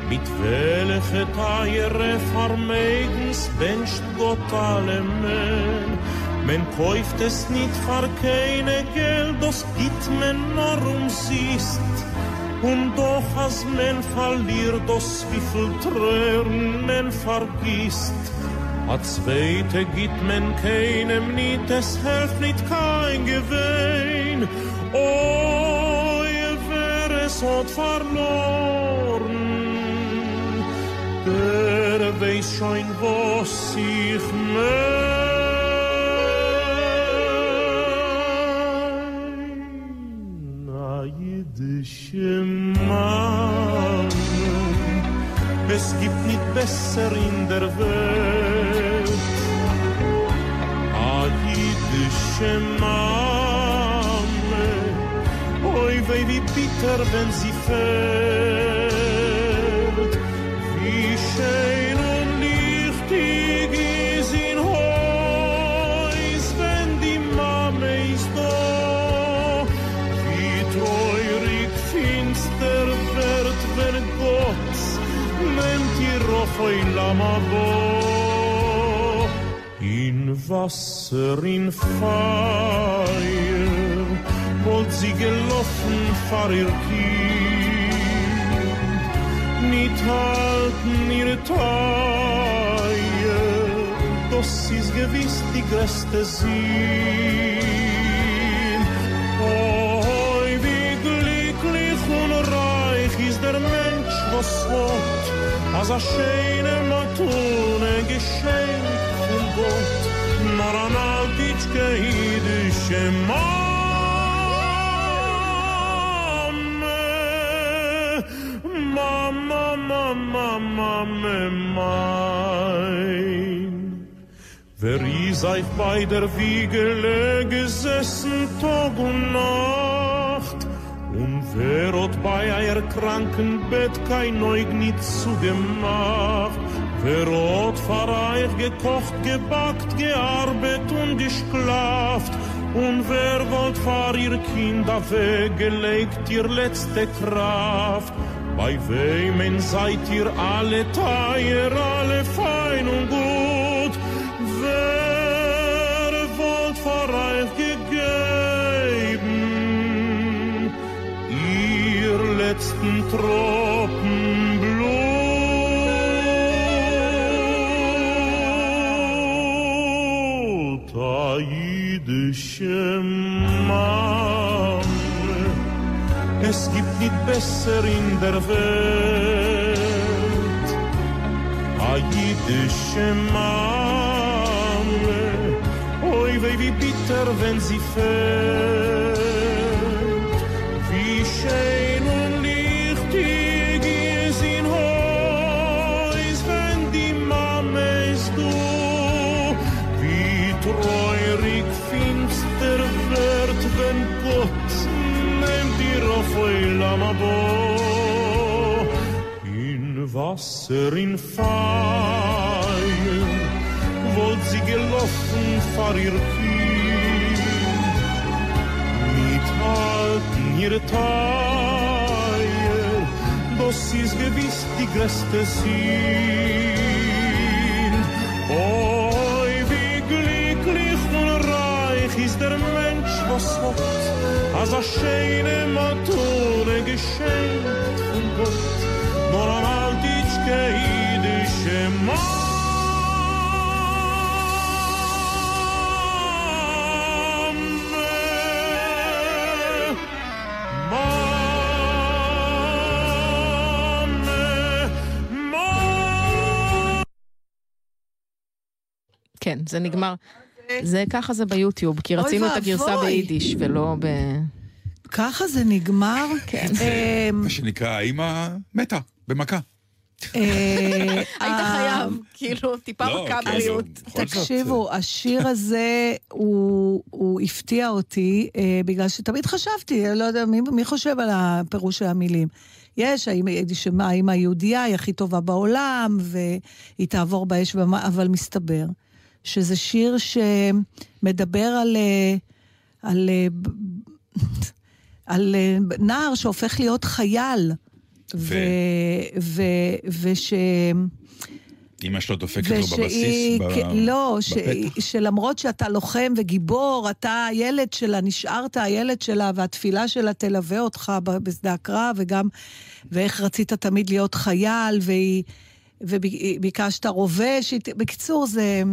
Mit welche Teire vermegens wünscht Gott alle Men. Men kauft es nicht für keine Geld, das gibt men nur umsiest. Und doch als men verliert, das wie viel Tränen men vergisst. A zweite gibt men keinem nicht, es hilft nicht kein Gewinn. Oh, wer es hat verloren, der weiß schon, was ich mein. Mann, es gibt nicht besser in der Welt. A jüdische oi wie bitter, wenn sie fällt. Wasser, in Feuer, wollt sie gelaufen vor ihr Kind. Nicht halten ihre Teuer, das ist gewiss die größte Sinn. Oh, wie glücklich und reich ist der Mensch, was hat, als a schöne Matune geschenkt von Gott, altitschke jüdische Mame, Mama, Mama, Mame, mein. Wer is euch bei der Wiegele gesessen Tag und Nacht. Und wer hat bei euer kranken Bett kein Neug nicht zugemacht für euch gekocht, gebackt, gearbeitet und geschlaft Und wer wollt vor ihr Kinder weggelegt ihr letzte Kraft? Bei wem seid ihr alle teuer, alle fein und gut? Wer wollt vor euch gegeben? Ihr letzten Tropfen Mann. Es gibt nicht besser in der Welt. A jüdische Mann. Oi, wie bitter, wenn sie fällt. Eulam abo. In Wasser, in Feuer, wollt sie gelaufen vor ihr Kind. Mit halten ihre Teier, das ist gewiss die größte Sinn. Oi, Oswald, als a scheine Matone geschenkt von Gott, nur am altitschke idische Mann. כן, זה נגמר. זה ככה זה ביוטיוב, כי רצינו את הגרסה. ביידיש ולא ב... ככה זה נגמר? כן. אמ, מה שנקרא, האימא מתה, במכה. אה, היית אה, חייב, כאילו, טיפה לא, מכה בריאות. בכל זאת, תקשיבו, השיר הזה, הוא, הפתיע אותי, אה, בגלל שתמיד חשבתי, לא יודע, מי, חושב על הפירוש של המילים? יש, האם היהודייה היא הכי טובה בעולם, והיא תעבור באש, אבל מסתבר שזה שיר שמדבר על... אה, על, אה, ב- על אה, נער שהופך להיות חייל. ו... ו... וש... אמא שלו דופקת לו בבסיס, ב- לא, ש... בפתח. שלמרות שאתה לוחם וגיבור, אתה הילד שלה, נשארת הילד שלה, והתפילה שלה תלווה אותך בשדה הקרב, וגם, ואיך רצית תמיד להיות חייל, והיא... וביקשת רובה, שהיא... בקיצור, זה...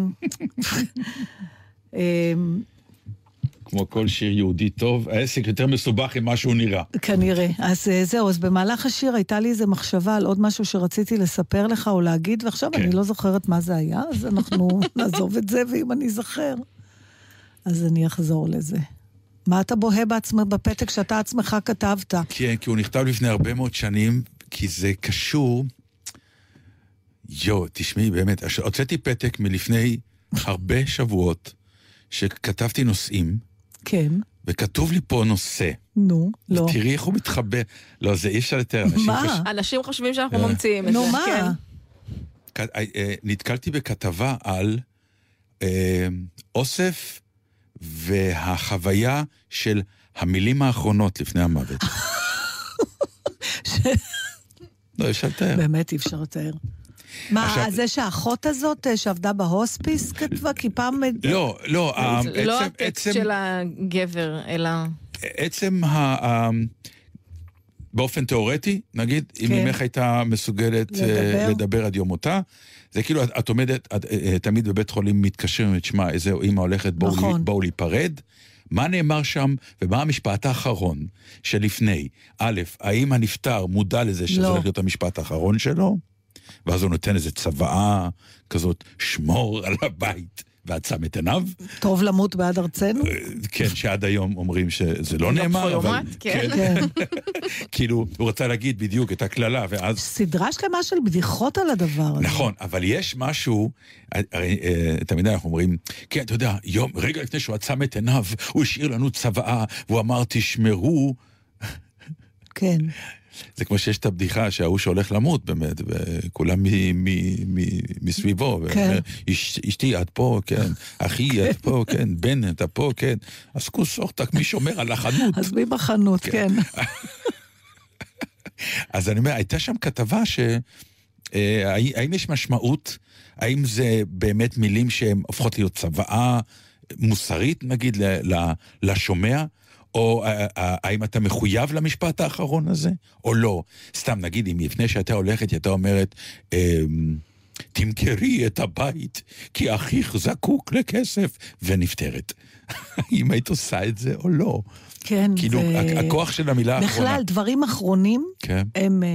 אמ, כמו כל שיר יהודי טוב, העסק יותר מסובך ממה שהוא נראה. כנראה. אז אה, זהו, אז במהלך השיר הייתה לי איזו מחשבה על עוד משהו שרציתי לספר לך או להגיד, ועכשיו כן. אני לא זוכרת מה זה היה, אז אנחנו נעזוב את זה, ואם אני אזכר, אז אני אחזור לזה. מה אתה בוהה בעצמך בפתק שאתה עצמך כתבת? כן, כי הוא נכתב לפני הרבה מאוד שנים, כי זה קשור... יואו, תשמעי, באמת, הוצאתי פתק מלפני הרבה שבועות, שכתבתי נושאים, כן, וכתוב לי פה נושא. נו, לא. תראי איך הוא מתחבא. לא, זה אי אפשר לתאר. מה? חוש- אנשים חושבים שאנחנו אה. ממציאים את זה. נו, מה? כן. אה, אה, נתקלתי בכתבה על אה, אוסף והחוויה של המילים האחרונות לפני המוות. לא, אפשר לתאר. באמת אי אפשר לתאר. מה, עכשיו- זה שהאחות הזאת אה, שעבדה בהוספיס כתבה? כי פעם... לא, לא, ה- זה לא עצם- הטקסט עצם- של הגבר, אלא... עצם ה... באופן תיאורטי, נגיד, אם כן. אמך הייתה מסוגלת אה, לדבר. לדבר עד יום מותה, זה כאילו, את, עומדת, את, אה, אה, תמיד בבית חולים מתקשרים, תשמע, איזה אימא הולכת, בואו, נכון. לי, בואו להיפרד. מה נאמר שם, ומה המשפט האחרון שלפני? א', האם הנפטר מודע לזה שזה לא. הולך להיות המשפט האחרון שלו? ואז הוא נותן איזו צוואה כזאת, שמור על הבית, ועצם את עיניו. טוב למות בעד ארצנו? כן, שעד היום אומרים שזה לא נאמר, אבל... פרוימט, כן. כן. כאילו, הוא רצה להגיד בדיוק את הקללה, ואז... סדרה שלמה של בדיחות על הדבר הזה. נכון, אבל יש משהו, הרי אה, תמיד אנחנו אומרים, כן, אתה יודע, יום, רגע לפני שהוא עצם את עיניו, הוא השאיר לנו צוואה, והוא אמר, תשמרו, כן. זה כמו שיש את הבדיחה שההוא שהולך למות באמת, וכולם מ- מ- מ- מסביבו. כן. ואומר, "אש- אשתי, את פה, כן. אחי, את פה, כן. בן, אתה פה, כן. אז כוס אורטק, מי שומר על החנות? אז מי בחנות, כן. אז אני אומר, הייתה שם כתבה ש... אה, האם- האם יש משמעות? האם זה באמת מילים שהן הופכות להיות צוואה מוסרית, נגיד, ל- ל- לשומע? או אה, אה, האם אתה מחויב למשפט האחרון הזה, או לא? סתם, נגיד, אם לפני שהייתה הולכת, הייתה אומרת, אמ, תמכרי את הבית, כי אחיך זקוק לכסף, ונפטרת. האם היית עושה את זה או לא? כן, כאילו, זה... הכוח של המילה האחרונה. בכלל, דברים אחרונים, כן. הם... אה,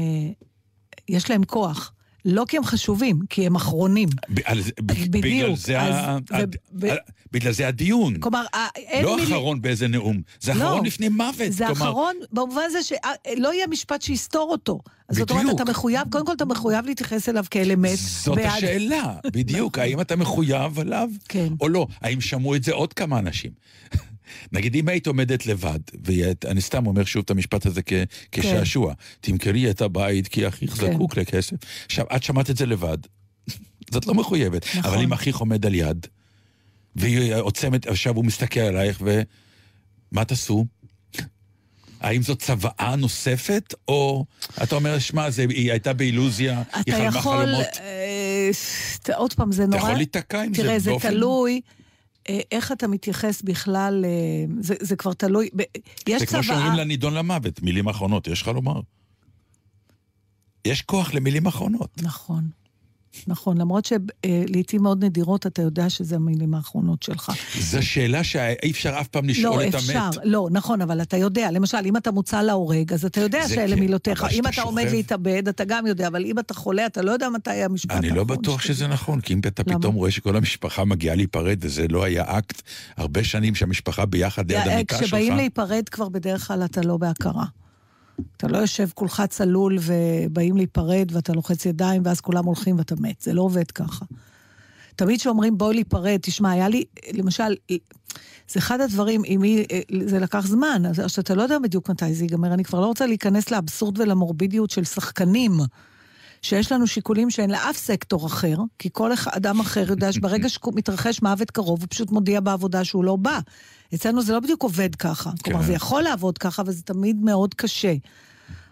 יש להם כוח. לא כי הם חשובים, כי הם אחרונים. ב- על זה- ב- בדיוק, בגלל זה אז- ה- ו- הד- ו- בגלל זה הדיון. כלומר, אין לא מילים- אחרון באיזה נאום, זה לא, אחרון לפני מוות. זה כלומר, אחרון במובן הזה שלא יהיה משפט שיסתור אותו. אז זאת אומרת, בדיוק. אתה מחויב, קודם כל אתה מחויב להתייחס אליו כאל אמת. זאת בעד- השאלה, בדיוק. האם אתה מחויב עליו כן. או לא? האם שמעו את זה עוד כמה אנשים? נגיד, אם היית עומדת לבד, ואני סתם אומר שוב את המשפט הזה כ- כשעשוע, תמכרי את הבית כי אחיך כן. זקוק לכסף. עכשיו, את שמעת את זה לבד, זאת לא מחויבת. נכון. אבל אם אחיך עומד על יד, והיא עוצמת, עכשיו הוא מסתכל עלייך, ומה תעשו? האם זאת צוואה נוספת, או אתה אומר, שמע, היא הייתה באילוזיה, היא אתה חלמה יכול, חלומות. אה, ת- עוד פעם, זה אתה נורא... יכול להיתקע עם זה תראה, זה באופן... תלוי איך אתה מתייחס בכלל, אה, זה- זה כבר תלוי, ב- יש זה כמו צוואה... שאומרים לנידון למוות, מילים אחרונות, יש לך לומר. יש כוח למילים אחרונות. נכון. נכון, למרות שלעיתים מאוד נדירות אתה יודע שזה המילים האחרונות שלך. זו שאלה שאי אפשר אף פעם לשאול לא, את אפשר, המת. לא, נכון, אבל אתה יודע, למשל, אם אתה מוצא להורג, אז אתה יודע שאלה כן, מילותיך. אם אתה עומד שוכב- להתאבד, אתה גם יודע, אבל אם אתה חולה, אתה לא יודע מתי המשפט אני האחרון לא בטוח שתגיד. שזה נכון, כי אם אתה למה? פתאום רואה שכל המשפחה מגיעה להיפרד, וזה לא היה אקט, הרבה שנים שהמשפחה ביחד ליד אה, המיטה שלך. כשבאים להיפרד כבר בדרך כלל אתה לא בהכרה. אתה לא יושב כולך צלול ובאים להיפרד ואתה לוחץ ידיים ואז כולם הולכים ואתה מת. זה לא עובד ככה. תמיד כשאומרים בואי להיפרד, תשמע, היה לי, למשל, זה אחד הדברים, אם היא, זה לקח זמן, אז אתה לא יודע בדיוק מתי זה ייגמר. אני כבר לא רוצה להיכנס לאבסורד ולמורבידיות של שחקנים. שיש לנו שיקולים שאין לאף סקטור אחר, כי כל אדם אחר יודע שברגע שמתרחש מוות קרוב, הוא פשוט מודיע בעבודה שהוא לא בא. אצלנו זה לא בדיוק עובד ככה. כלומר, זה יכול לעבוד ככה, אבל זה תמיד מאוד קשה.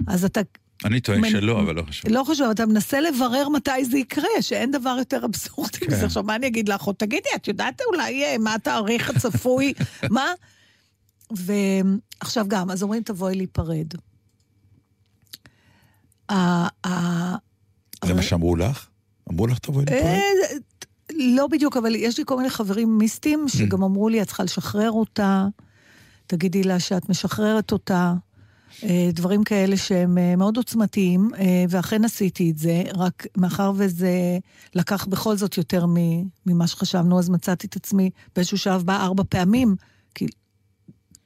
אז אתה אני טוען מנ- שלא, אבל לא חשוב. לא חשוב, אתה מנסה לברר מתי זה יקרה, שאין דבר יותר אבסורדי כן. מזה. עכשיו, מה אני אגיד לאחות? תגידי, את יודעת אולי אה, מה התאריך הצפוי? מה? ועכשיו גם, אז אומרים, תבואי להיפרד. ה- ה- זה מה שאמרו לך? אמרו לך תבואי? אה, לא בדיוק, אבל יש לי כל מיני חברים מיסטים שגם אמרו לי, את צריכה לשחרר אותה, תגידי לה שאת משחררת אותה. אה, דברים כאלה שהם אה, מאוד עוצמתיים, ואכן עשיתי את זה, רק מאחר וזה לקח בכל זאת יותר ממה שחשבנו, אז מצאתי את עצמי באיזשהו שלב באה ארבע פעמים,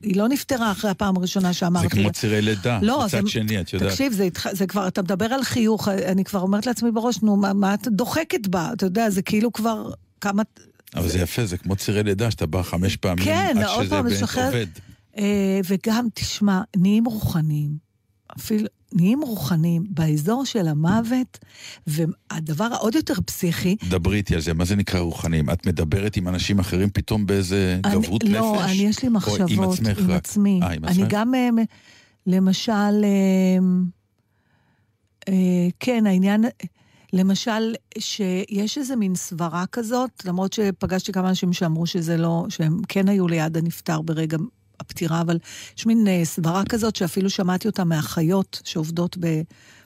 היא לא נפטרה אחרי הפעם הראשונה שאמרתי זה כמו. צירי לידה, לא, מצד זה- שני, את יודעת. תקשיב, זה, התח- זה כבר, אתה מדבר על חיוך, אני כבר אומרת לעצמי בראש, נו, מה, מה את דוחקת בה? אתה יודע, זה כאילו כבר כמה... אבל זה יפה, זה כמו צירי לידה, שאתה בא חמש פעמים כן, עד שזה פעם. עובד. אה, וגם, תשמע, נהיים רוחניים. אפילו, נהיים רוחניים באזור של המוות, והדבר העוד יותר פסיכי, דברי איתי על זה, מה זה נקרא רוחניים? את מדברת עם אנשים אחרים פתאום באיזה אני- גברות נפש? לא, אני, יש לי מחשבות עם עצמך עם רק? עצמי. אה, עם אני עצמך? גם, אה, למשל, אה, אה, כן, העניין, למשל, שיש איזה מין סברה כזאת, למרות שפגשתי כמה אנשים שאמרו שזה לא, שהם כן היו ליד הנפטר ברגע הפטירה, אבל יש מין אה, סברה כזאת שאפילו שמעתי אותה מאחיות שעובדות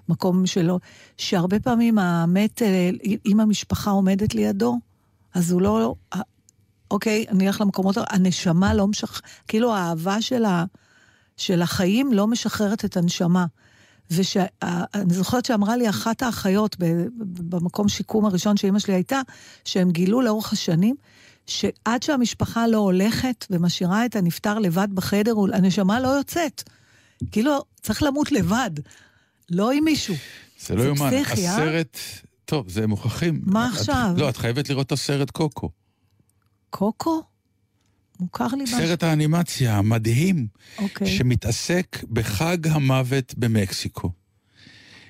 במקום שלו, שהרבה פעמים המת, אה, אם המשפחה עומדת לידו, אז הוא לא... אוקיי, אני אלך למקומות, הנשמה לא משח... כאילו האהבה של, ה... של החיים לא משחררת את הנשמה. ואני זוכרת שאמרה לי אחת האחיות. במקום שיקום הראשון שאימא שלי הייתה, שהם גילו לאורך השנים, שעד שהמשפחה לא הולכת ומשאירה את הנפטר לבד בחדר, הנשמה לא יוצאת. כאילו, צריך למות לבד, לא עם מישהו. זה לא יאומן. אה? הסרט, טוב, זה מוכרחים. מה את- עכשיו? לא, את חייבת לראות את הסרט קוקו. קוקו? מוכר לי משהו. סרט האנימציה המדהים, אוקיי. שמתעסק בחג המוות במקסיקו,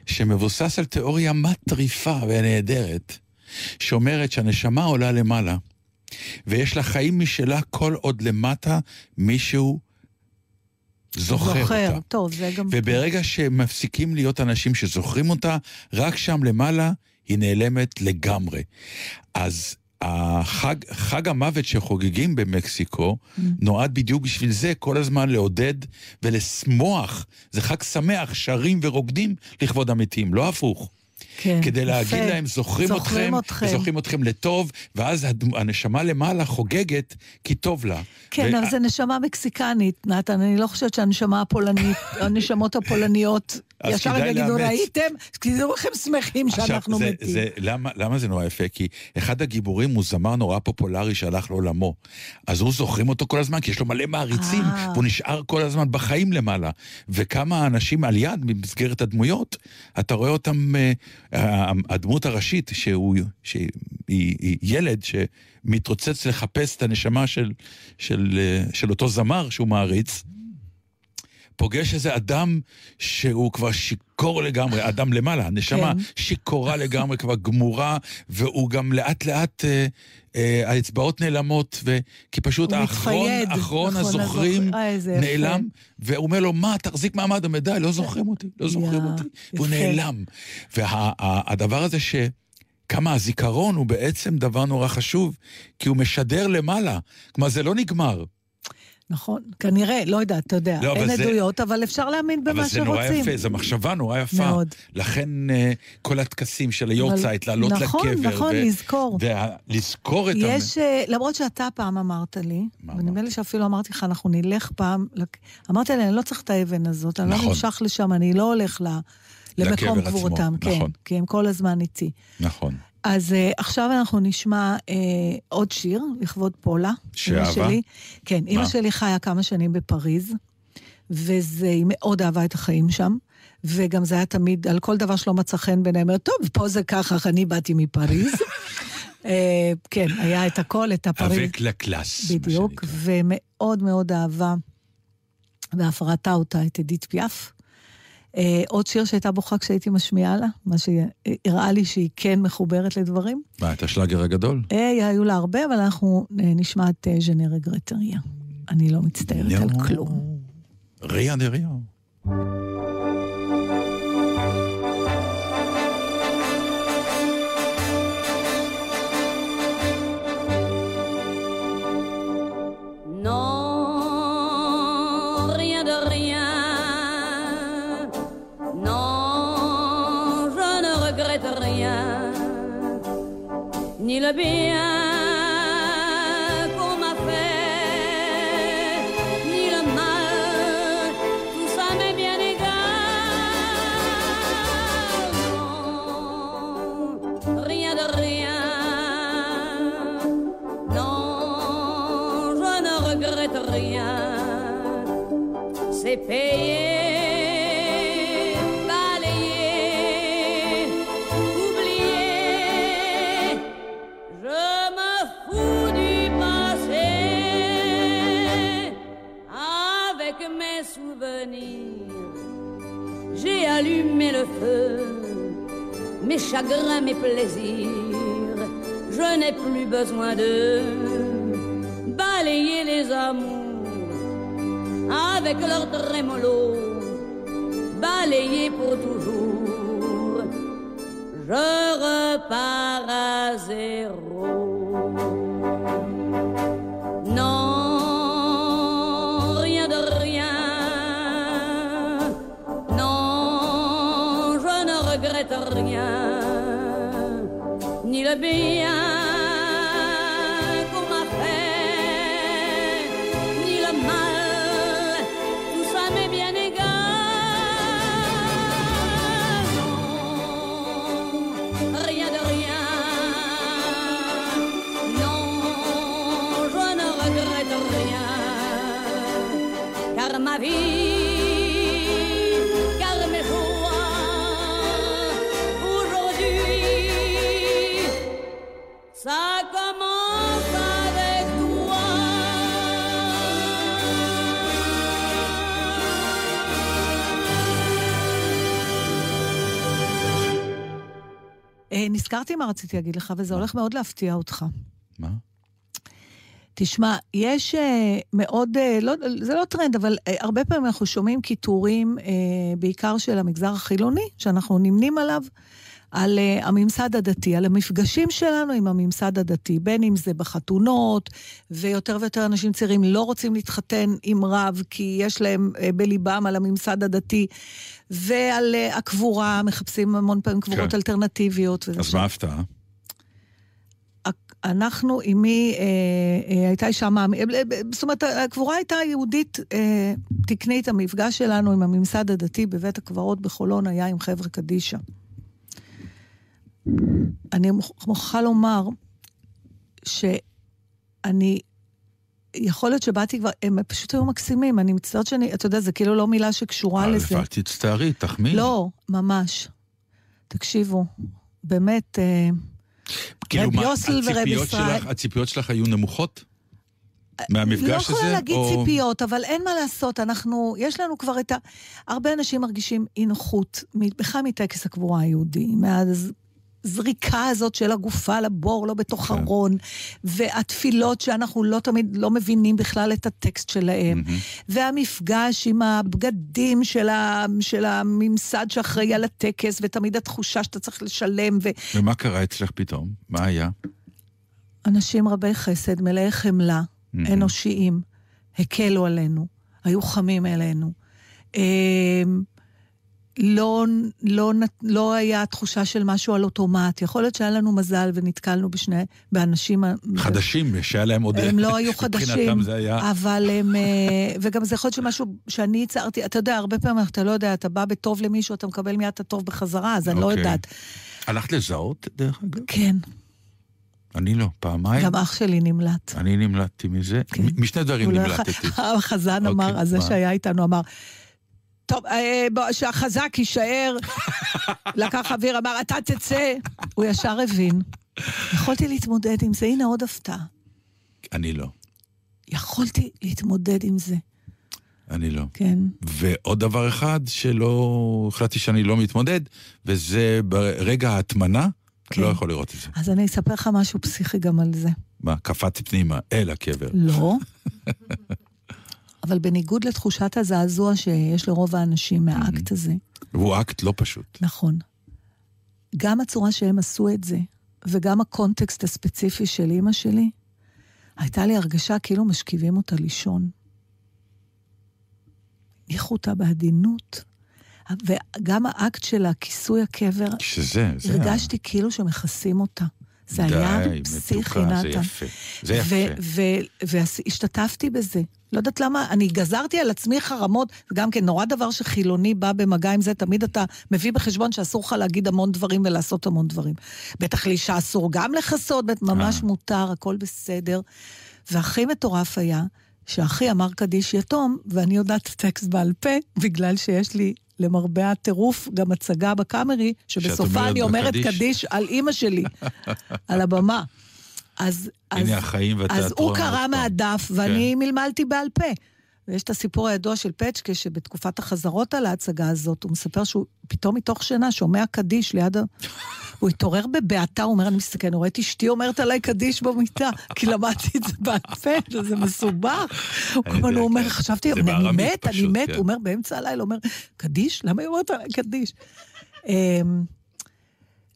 שמבוסס על תיאוריה מטריפה ונהדרת, שאומרת שהנשמה עולה למעלה, ויש לה חיים משלה כל עוד למטה מישהו זוכר, זוכר. אותה. טוב, זה גם... וברגע שמפסיקים להיות אנשים שזוכרים אותה, רק שם למעלה היא נעלמת לגמרי. אז החג, חג המוות שחוגגים במקסיקו נועד בדיוק בשביל זה, כל הזמן לעודד ולשמוח. זה חג שמח, שרים ורוקדים לכבוד המתים, לא הפוך. כן, כדי יפה. להגיד להם, זוכרים, זוכרים אתכם, אתכם. וזוכרים אתכם לטוב, ואז הנשמה למעלה חוגגת כי טוב לה. כן, ו- אבל זה נשמה מקסיקנית, נתן, אני לא חושבת שהנשמה הפולנית, הנשמות הפולניות, ישר הם יגידו. ראיתם? תדעו איך הם שמחים שאנחנו זה, מתים. זה, למה, למה זה נורא יפה? כי אחד הגיבורים הוא זמר נורא פופולרי שהלך לעולמו. אז הוא זוכרים אותו כל הזמן, כי יש לו מלא מעריצים, אה. והוא נשאר כל הזמן בחיים למעלה. וכמה אנשים על יד, במסגרת הדמויות, אתה רואה אותם, אה, הדמות הראשית, שהוא, שהיא היא, היא ילד שמתרוצץ לחפש את הנשמה של, של, של אותו זמר שהוא מעריץ. פוגש איזה אדם שהוא כבר שיכור לגמרי, אדם למעלה, הנשמה כן. שיכורה לגמרי, כבר גמורה, והוא גם לאט לאט, אה, אה, האצבעות נעלמות, ו... כי פשוט האחרון, מתפייד, אחרון אחרון הזוכרים הזוכר- אה, איזה יפה. נעלם, והוא אומר לו, מה, תחזיק מעמד, די, לא זוכרים אותי, לא זוכרים אותי, והוא. נעלם. והדבר הזה ש... כמה הזיכרון הוא בעצם דבר נורא חשוב, כי הוא משדר למעלה. כלומר, זה לא נגמר. נכון, כנראה, לא יודעת, אתה יודע, לא, אבל אין זה- עדויות, אבל אפשר להאמין במה אבל זה נורא שרוצים. יפה, זו מחשבה נורא יפה. מאוד. לכן אה, כל הטקסים של היורצייט, אבל- לעלות נכון, לקבר. נכון, לזכור. ולזכור את... יש, אה, למרות שאתה פעם אמרת לי, מה ונדמה? לי שאפילו אמרתי לך, אנחנו נלך פעם, אמרתי לי, אני לא צריך את האבן הזאת, אני לא נכון. נמשך לשם, אני לא הולך ל... למקום קבורתם, כן, נכון. כי הם כל הזמן איתי. נכון. אז uh, עכשיו אנחנו נשמע uh, עוד שיר לכבוד פולה. שאהבה? שלי. כן, אימא? שלי חיה כמה שנים בפריז, והיא מאוד אהבה את החיים שם, וגם זה היה תמיד, על כל דבר שלא מצא חן בעיניי, אומרת, טוב, פה זה ככה, אני באתי מפריז. uh, כן, היה את הכל, את הפריז. אבק לקלאס. בדיוק. ומאוד מאוד אהבה, ואף ראתה אותה, את אדית פיאף. אה, עוד שיר שהייתה בוכה כשהייתי משמיעה לה, מה שהראה לי שהיא כן מחוברת לדברים. מה, את השלאגר הגדול? אה, היו לה הרבה, אבל אנחנו אה, נשמע את אה, ז'נר רגרטריה. אני לא מצטערת על. כלום. ריה דה ריה. נזכרתי מה רציתי להגיד לך, וזה הולך מאוד להפתיע אותך. מה? תשמע, יש אה, מאוד, אה, לא, זה לא טרנד, אבל אה, הרבה פעמים אנחנו שומעים קיטורים, אה, בעיקר של המגזר החילוני, שאנחנו נמנים עליו, על אה, הממסד הדתי, על המפגשים שלנו עם הממסד הדתי, בין אם זה בחתונות, ויותר ויותר אנשים צעירים לא רוצים להתחתן עם רב, כי יש להם אה, בליבם על הממסד הדתי, ועל אה, הקבורה, מחפשים המון פעמים קבורות כן. אלטרנטיביות. אז שם. מה ההפתעה? אנחנו, אמי אה, אה, הייתה אישה מאמינה, זאת אומרת, הקבורה הייתה יהודית אה, תקנית, המפגש שלנו עם הממסד הדתי בבית הקברות בחולון היה עם חבר'ה קדישא. אני מוכ- מוכרחה לומר שאני, יכול להיות שבאתי כבר, הם פשוט היו מקסימים, אני מצטערת שאני, אתה יודע, זה כאילו לא מילה שקשורה אה, לזה. אל תצטערי, תחמיא. לא, ממש. תקשיבו, באמת, אה, כאילו, רב יוסל ורב ישראל. הציפיות שלך היו נמוכות? מהמפגש לא הזה? יכולה להגיד או- ציפיות, אבל אין מה לעשות, אנחנו, יש לנו כבר את ה... הרבה אנשים מרגישים אי נוחות, בכלל מטקס הקבורה היהודי, מהזריקה הזאת של הגופה לבור, לא בתוך כן. ארון, והתפילות שאנחנו לא תמיד, לא מבינים בכלל את הטקסט שלהם, מהמם. והמפגש עם הבגדים של, ה, של הממסד שאחראי על הטקס, ותמיד התחושה שאתה צריך לשלם, ו... ומה קרה אצלך פתאום? מה היה? אנשים רבי חסד, מלאי חמלה, מהמם. אנושיים, הקלו עלינו, היו חמים אלינו. לא, לא, לא היה תחושה של משהו על אוטומט. יכול להיות שהיה לנו מזל ונתקלנו בשני, באנשים... חדשים, שהיה להם עוד... הם לא היו חדשים, זה היה... אבל הם... אה, וגם זה יכול להיות שמשהו שאני הצהרתי, אתה יודע, הרבה פעמים אתה לא יודע, אתה בא בטוב למישהו, אתה מקבל מיד את הטוב בחזרה, אז אני לא אוקיי. יודעת. הלכת לזהות, דרך אגב? כן, אני לא, פעמיים. גם אח שלי נמלט. אני נמלטתי מזה. כן. משני דברים לא נמלטתי. החזן אמר, אוקיי, הזה מה? שהיה איתנו אמר, טוב, אה, בוא, שהחזק יישאר, לקח אוויר, אמר, אתה תצא. הוא ישר הבין. יכולתי להתמודד עם זה, הנה עוד הפתעה. אני לא. יכולתי להתמודד עם זה, אני לא. כן. ועוד דבר אחד שלא החלטתי שאני לא מתמודד, וזה ברגע ההטמנה, כן. לא יכול לראות את זה. אז אני אספר לך משהו פסיכי גם על זה. מה, קפץ פנימה אל הקבר. לא. אבל בניגוד לתחושת הזעזוע שיש לרוב האנשים מהאקט הזה, והוא אקט לא פשוט. נכון. גם הצורה שהם עשו את זה, וגם הקונטקסט הספציפי של אימא שלי, הייתה לי הרגשה כאילו משכיבים אותה לישון. הניחו אותה בעדינות, וגם האקט של הכיסוי הקבר, שזה, זה... הרגשתי כאילו שמכסים אותה. זה די, היה פסיכי, זה נתן. יפה. זה יפה. והשתתפתי בזה. לא יודעת למה, אני גזרתי על עצמי חרמות, זה גם כן נורא דבר שחילוני בא במגע עם זה, תמיד אתה מביא בחשבון שאסור לך להגיד המון דברים ולעשות המון דברים. בטח לאישה אסור גם לכסות, ממש אה. מותר, הכל בסדר. והכי מטורף היה, שאחי אמר קדיש יתום, ואני יודעת את הטקסט בעל פה, בגלל שיש לי, למרבה הטירוף, גם הצגה בקאמרי, שבסופה אני אומרת בקדיש. קדיש על אימא שלי, על הבמה. אז, אז, הנה החיים והתיאטרון. אז הוא קרא. מהדף, ואני מלמלתי בעל פה. ויש את הסיפור הידוע של פצ'קה, שבתקופת החזרות על ההצגה הזאת, הוא מספר שהוא פתאום מתוך שינה שומע קדיש ליד ה... הוא התעורר בבעתה, הוא אומר, אני מסתכל, אני רואה את אשתי אומרת עליי קדיש במיטה, כי למדתי את זה בעל זה מסובך. הוא אומר. חשבתי, אני מת, אני מת, כן. הוא אומר באמצע הלילה, הוא אומר, קדיש? למה היא אומרת עליי קדיש? אמ,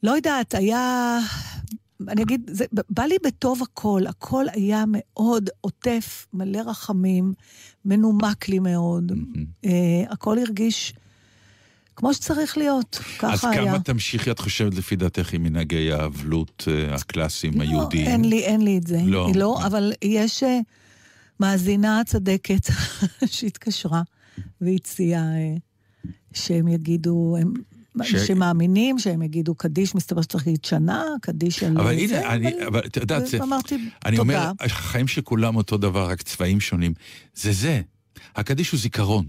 לא יודעת, היה... אני אגיד, זה, בא לי בטוב הכל, הכל היה מאוד עוטף, מלא רחמים, מנומק לי מאוד. מהמם. אה, הכל הרגיש כמו שצריך להיות, ככה אז היה. כמה תמשיכי, את חושבת, לפי דעתך, עם מנהגי האבלות אה, הקלאסיים היהודיים? לא, אין לי, אין לי את זה. לא. לא, אבל יש אה, מאזינה צדקת שהתקשרה והציעה אה, שהם יגידו, הם... ש- אנשים מאמינים שהם יגידו קדיש, מסתבר שצריך להגיד שנה, קדיש על... אבל זה, הנה, אני, אבל את יודעת, זה- ואמרתי, אני אומר, תודה. החיים של כולם אותו דבר, רק צבעים שונים. זה זה. הקדיש הוא זיכרון.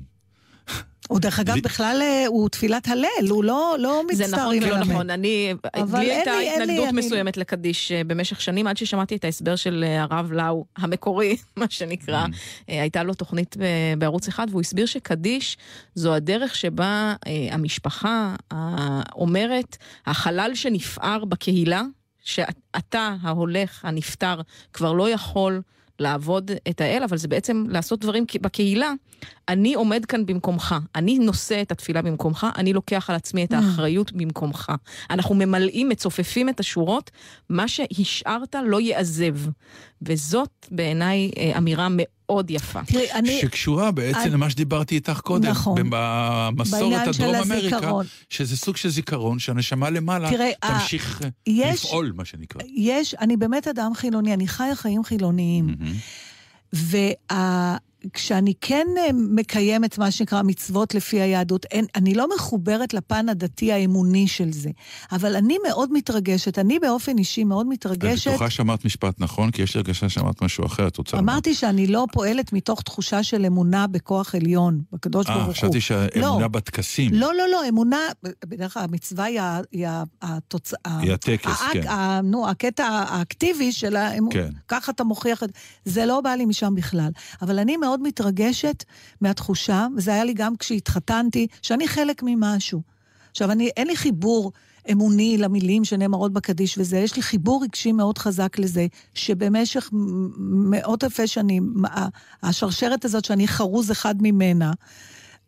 הוא דרך אגב בכלל, אה, הוא תפילת הלל, הוא לא, לא זה מצטער נכון, אם לא. נכון. אני, אבל לי הייתה התנגדות אני- מסוימת לקדיש אה, במשך שנים, עד ששמעתי את ההסבר של אה, הרב לאו, המקורי, מה שנקרא. אה, הייתה לו תוכנית בערוץ אחד, והוא הסביר שקדיש זו הדרך שבה המשפחה אומרת, החלל שנפער בקהילה, שאתה, ההולך, הנפטר, כבר לא יכול לעבוד את האל, אבל זה בעצם לעשות דברים בקהילה. אני עומד כאן במקומך, אני נושא את התפילה במקומך, אני לוקח על עצמי את האחריות במקומך. אנחנו ממלאים, מצופפים את השורות, מה שהשארת לא יעזב. וזאת בעיניי אה, אמירה מאוד יפה. תראי, אני... שקשורה בעצם אני- למה שדיברתי איתך קודם. נכון. במסורת הדרום אמריקה, הזיכרון. שזה סוג של זיכרון, שהנשמה למעלה תראה, ה- תמשיך אה, יש- לפעול, מה שנקרא. יש, אני באמת אדם חילוני, אני חיה חיים חילוניים. וכשאני כן אה, מקיימת מה שנקרא מצוות לפי היהדות, אין, אני לא מחוברת לפן הדתי האמוני של זה. אבל אני מאוד מתרגשת, אני באופן אישי מאוד את מתרגשת. בטוחה שאמרת משפט נכון? כי יש לי הרגשה שאמרת משהו אחר, את רוצה לומר. אמרתי שאני לא פועלת מתוך תחושה של אמונה בכוח עליון, בקדוש ברוך אה, הוא. חשבתי שהאמונה לא. בטקסים. לא, לא, לא, אמונה, בדרך כלל המצווה היא היא התוצאה. היא הטקס, האק- כן. ה- נו, הקטע האקטיבי של האמונה. כן. ככה אתה מוכיח את... זה לא בא לי משם בכלל. אבל אני מאוד מתרגשת מהתחושה, וזה היה לי גם כשהתחתנתי, שאני חלק ממשהו. עכשיו, אני, אין לי חיבור אמוני למילים שנאמרות בקדיש וזה, יש לי חיבור רגשי מאוד חזק לזה, שבמשך מאות אלפי שנים, השרשרת הזאת שאני חרוז אחד ממנה,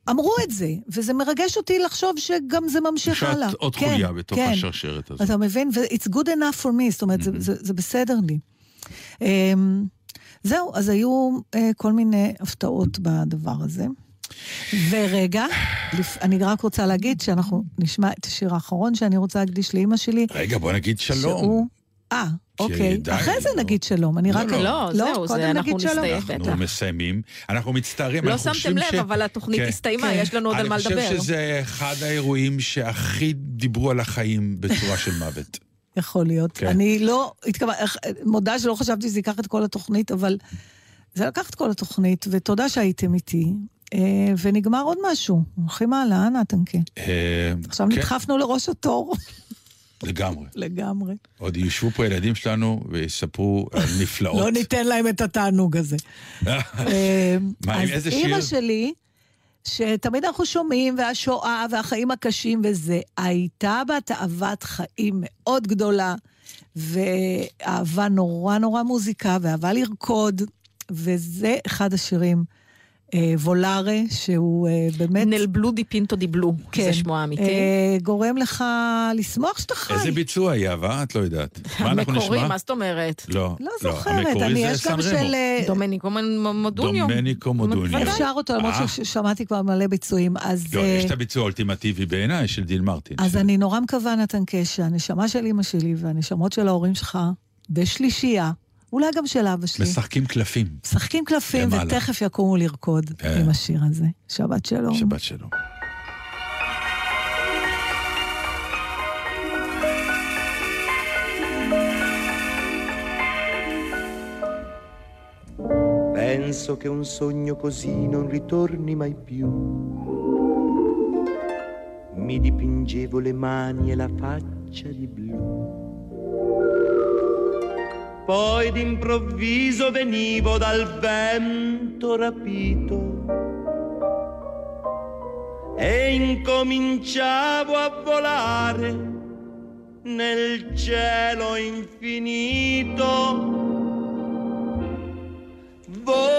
אמרו את זה, וזה מרגש אותי לחשוב שגם זה ממשיך הלאה. שאת עוד כן, חוליה בתוך כן. השרשרת הזאת. אתה מבין? ו-it's good enough for me, זאת אומרת, זה, זה, זה בסדר לי. Um, זהו, אז היו uh, כל מיני הפתעות בדבר הזה. ורגע, לפ... אני רק רוצה להגיד שאנחנו נשמע את השיר האחרון שאני רוצה להקדיש לאימא שלי. רגע, בוא נגיד שלום. שהוא... אה, אוקיי. די, אחרי זה לא. נגיד שלום, אני רק... לא, לא, זהו, זה אנחנו נגיד שלום. נסתיים. אנחנו בטח. מסיימים. אנחנו מצטערים, לא אנחנו שמתם לב, ש... אבל התוכנית כן. הסתיימה, כן. יש לנו עוד על מה לדבר. אני חושב שזה אחד האירועים שהכי דיברו על החיים בצורה של מוות. יכול להיות. כן. אני לא התכוון... מודה שלא חשבתי שזה ייקח את כל התוכנית, אבל זה לקח את כל התוכנית, ותודה שהייתם איתי. אה, ונגמר עוד משהו. הולכים הלאה, נתנקה. אה, עכשיו כן, נדחפנו לראש התור. לגמרי. לגמרי. עוד יושבו פה ילדים שלנו ויספרו על נפלאות. לא ניתן להם את התענוג הזה. אה, מה, עם אז איזה אימא שיר? שלי, שתמיד אנחנו שומעים, והשואה והחיים הקשים וזה, הייתה בה תאוות חיים מאוד גדולה, ואהבה נורא נורא מוזיקה, ואהבה לרקוד, וזה אחד השירים, Volare, שהוא אה, באמת... Nel blu dipinto di blu, כן. זה שמו האמיתי. אה, גורם לך לשמוח שאתה חי. איזה ביצוע היה, ווה? את לא יודעת. מה אנחנו המקורי, נשמע? מה זאת אומרת? לא, לא זוכרת, המקורי אני, יש גם של... אה, דומניקו מודוניו. דומניקו מודוניו. ודאי. אפשר אותו, למרות אה. ששמעתי כבר מלא ביצועים, אז... לא, אה, יש את הביצוע האולטימטיבי בעיניי של דין מרטין. אז אני נורא מקווה, נתן קשע, הנשמה של אימא שלי והנשמות של ההורים שלך, בשלישייה, אולי גם של אבא שלי, משחקים קלפים. משחקים קלפים למעלה. ותכף יקומו לרקוד כן. עם השיר הזה. שבת שלום. שבת שלום. Penso che un sogno così non ritorni mai più. Mi dipingevo le mani e la faccia di blu. poi d'improvviso venivo dal vento rapito e incominciavo a volare nel cielo infinito volare.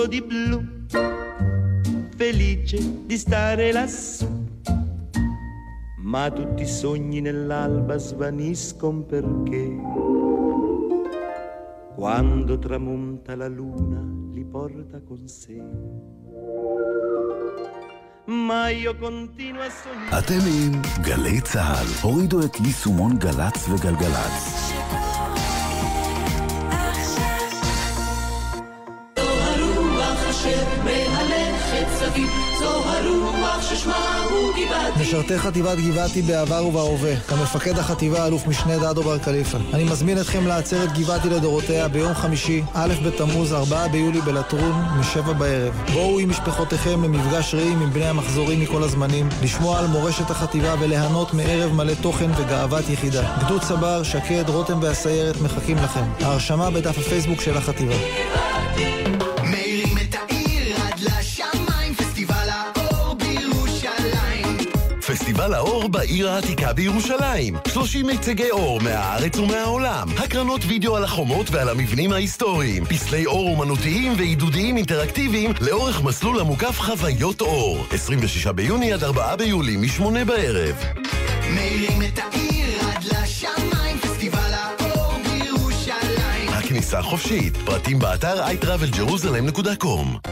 tutto di blu, felice di stare lassù. Ma tutti i sogni nell'alba svaniscono perché quando tramonta la luna li porta con sé. מה יו קונטינוס... אתם עם גלי צה"ל. הורידו את יישומון גל"צ וגלגלצ. משרתי חטיבת גבעתי בעבר ובהווה, כמפקד החטיבה אלוף משנה דדו בר כליפה. אני מזמין אתכם לעצרת גבעתי לדורותיה ביום חמישי, א' בתמוז, 4 ביולי בלטרון, משבע בערב. בואו עם משפחותיכם למפגש רעים עם בני המחזורים מכל הזמנים, לשמוע על מורשת החטיבה וליהנות מערב מלא תוכן וגאוות יחידה. גדוד צבר, שקד, רותם והסיירת מחכים לכם. ההרשמה בדף הפייסבוק של החטיבה. פסטיבל האור בעיר העתיקה בירושלים. 30 מיצגי אור מהארץ ומהעולם. הקרנות וידאו על החומות ועל המבנים ההיסטוריים. פסלי אור אומנותיים ועידודיים אינטראקטיביים לאורך מסלול המוקף חוויות אור. 26 ביוני עד 4 ביולי, מ-8 בערב. מאירים את העיר עד לשמיים, פסטיבל האור בירושלים. הכניסה חופשית. פרטים באתר iTravelJerusalem.com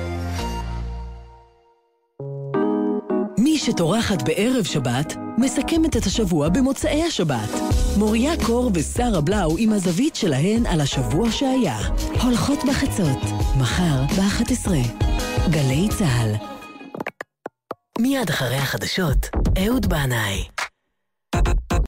שטורחת בערב שבת, מסכמת את השבוע במוצאי השבת. מוריה קור ושרה בלאו עם הזווית שלהן על השבוע שהיה. הולכות בחצות, מחר ב-11. גלי צה"ל. מיד אחרי החדשות, אהוד בנאי.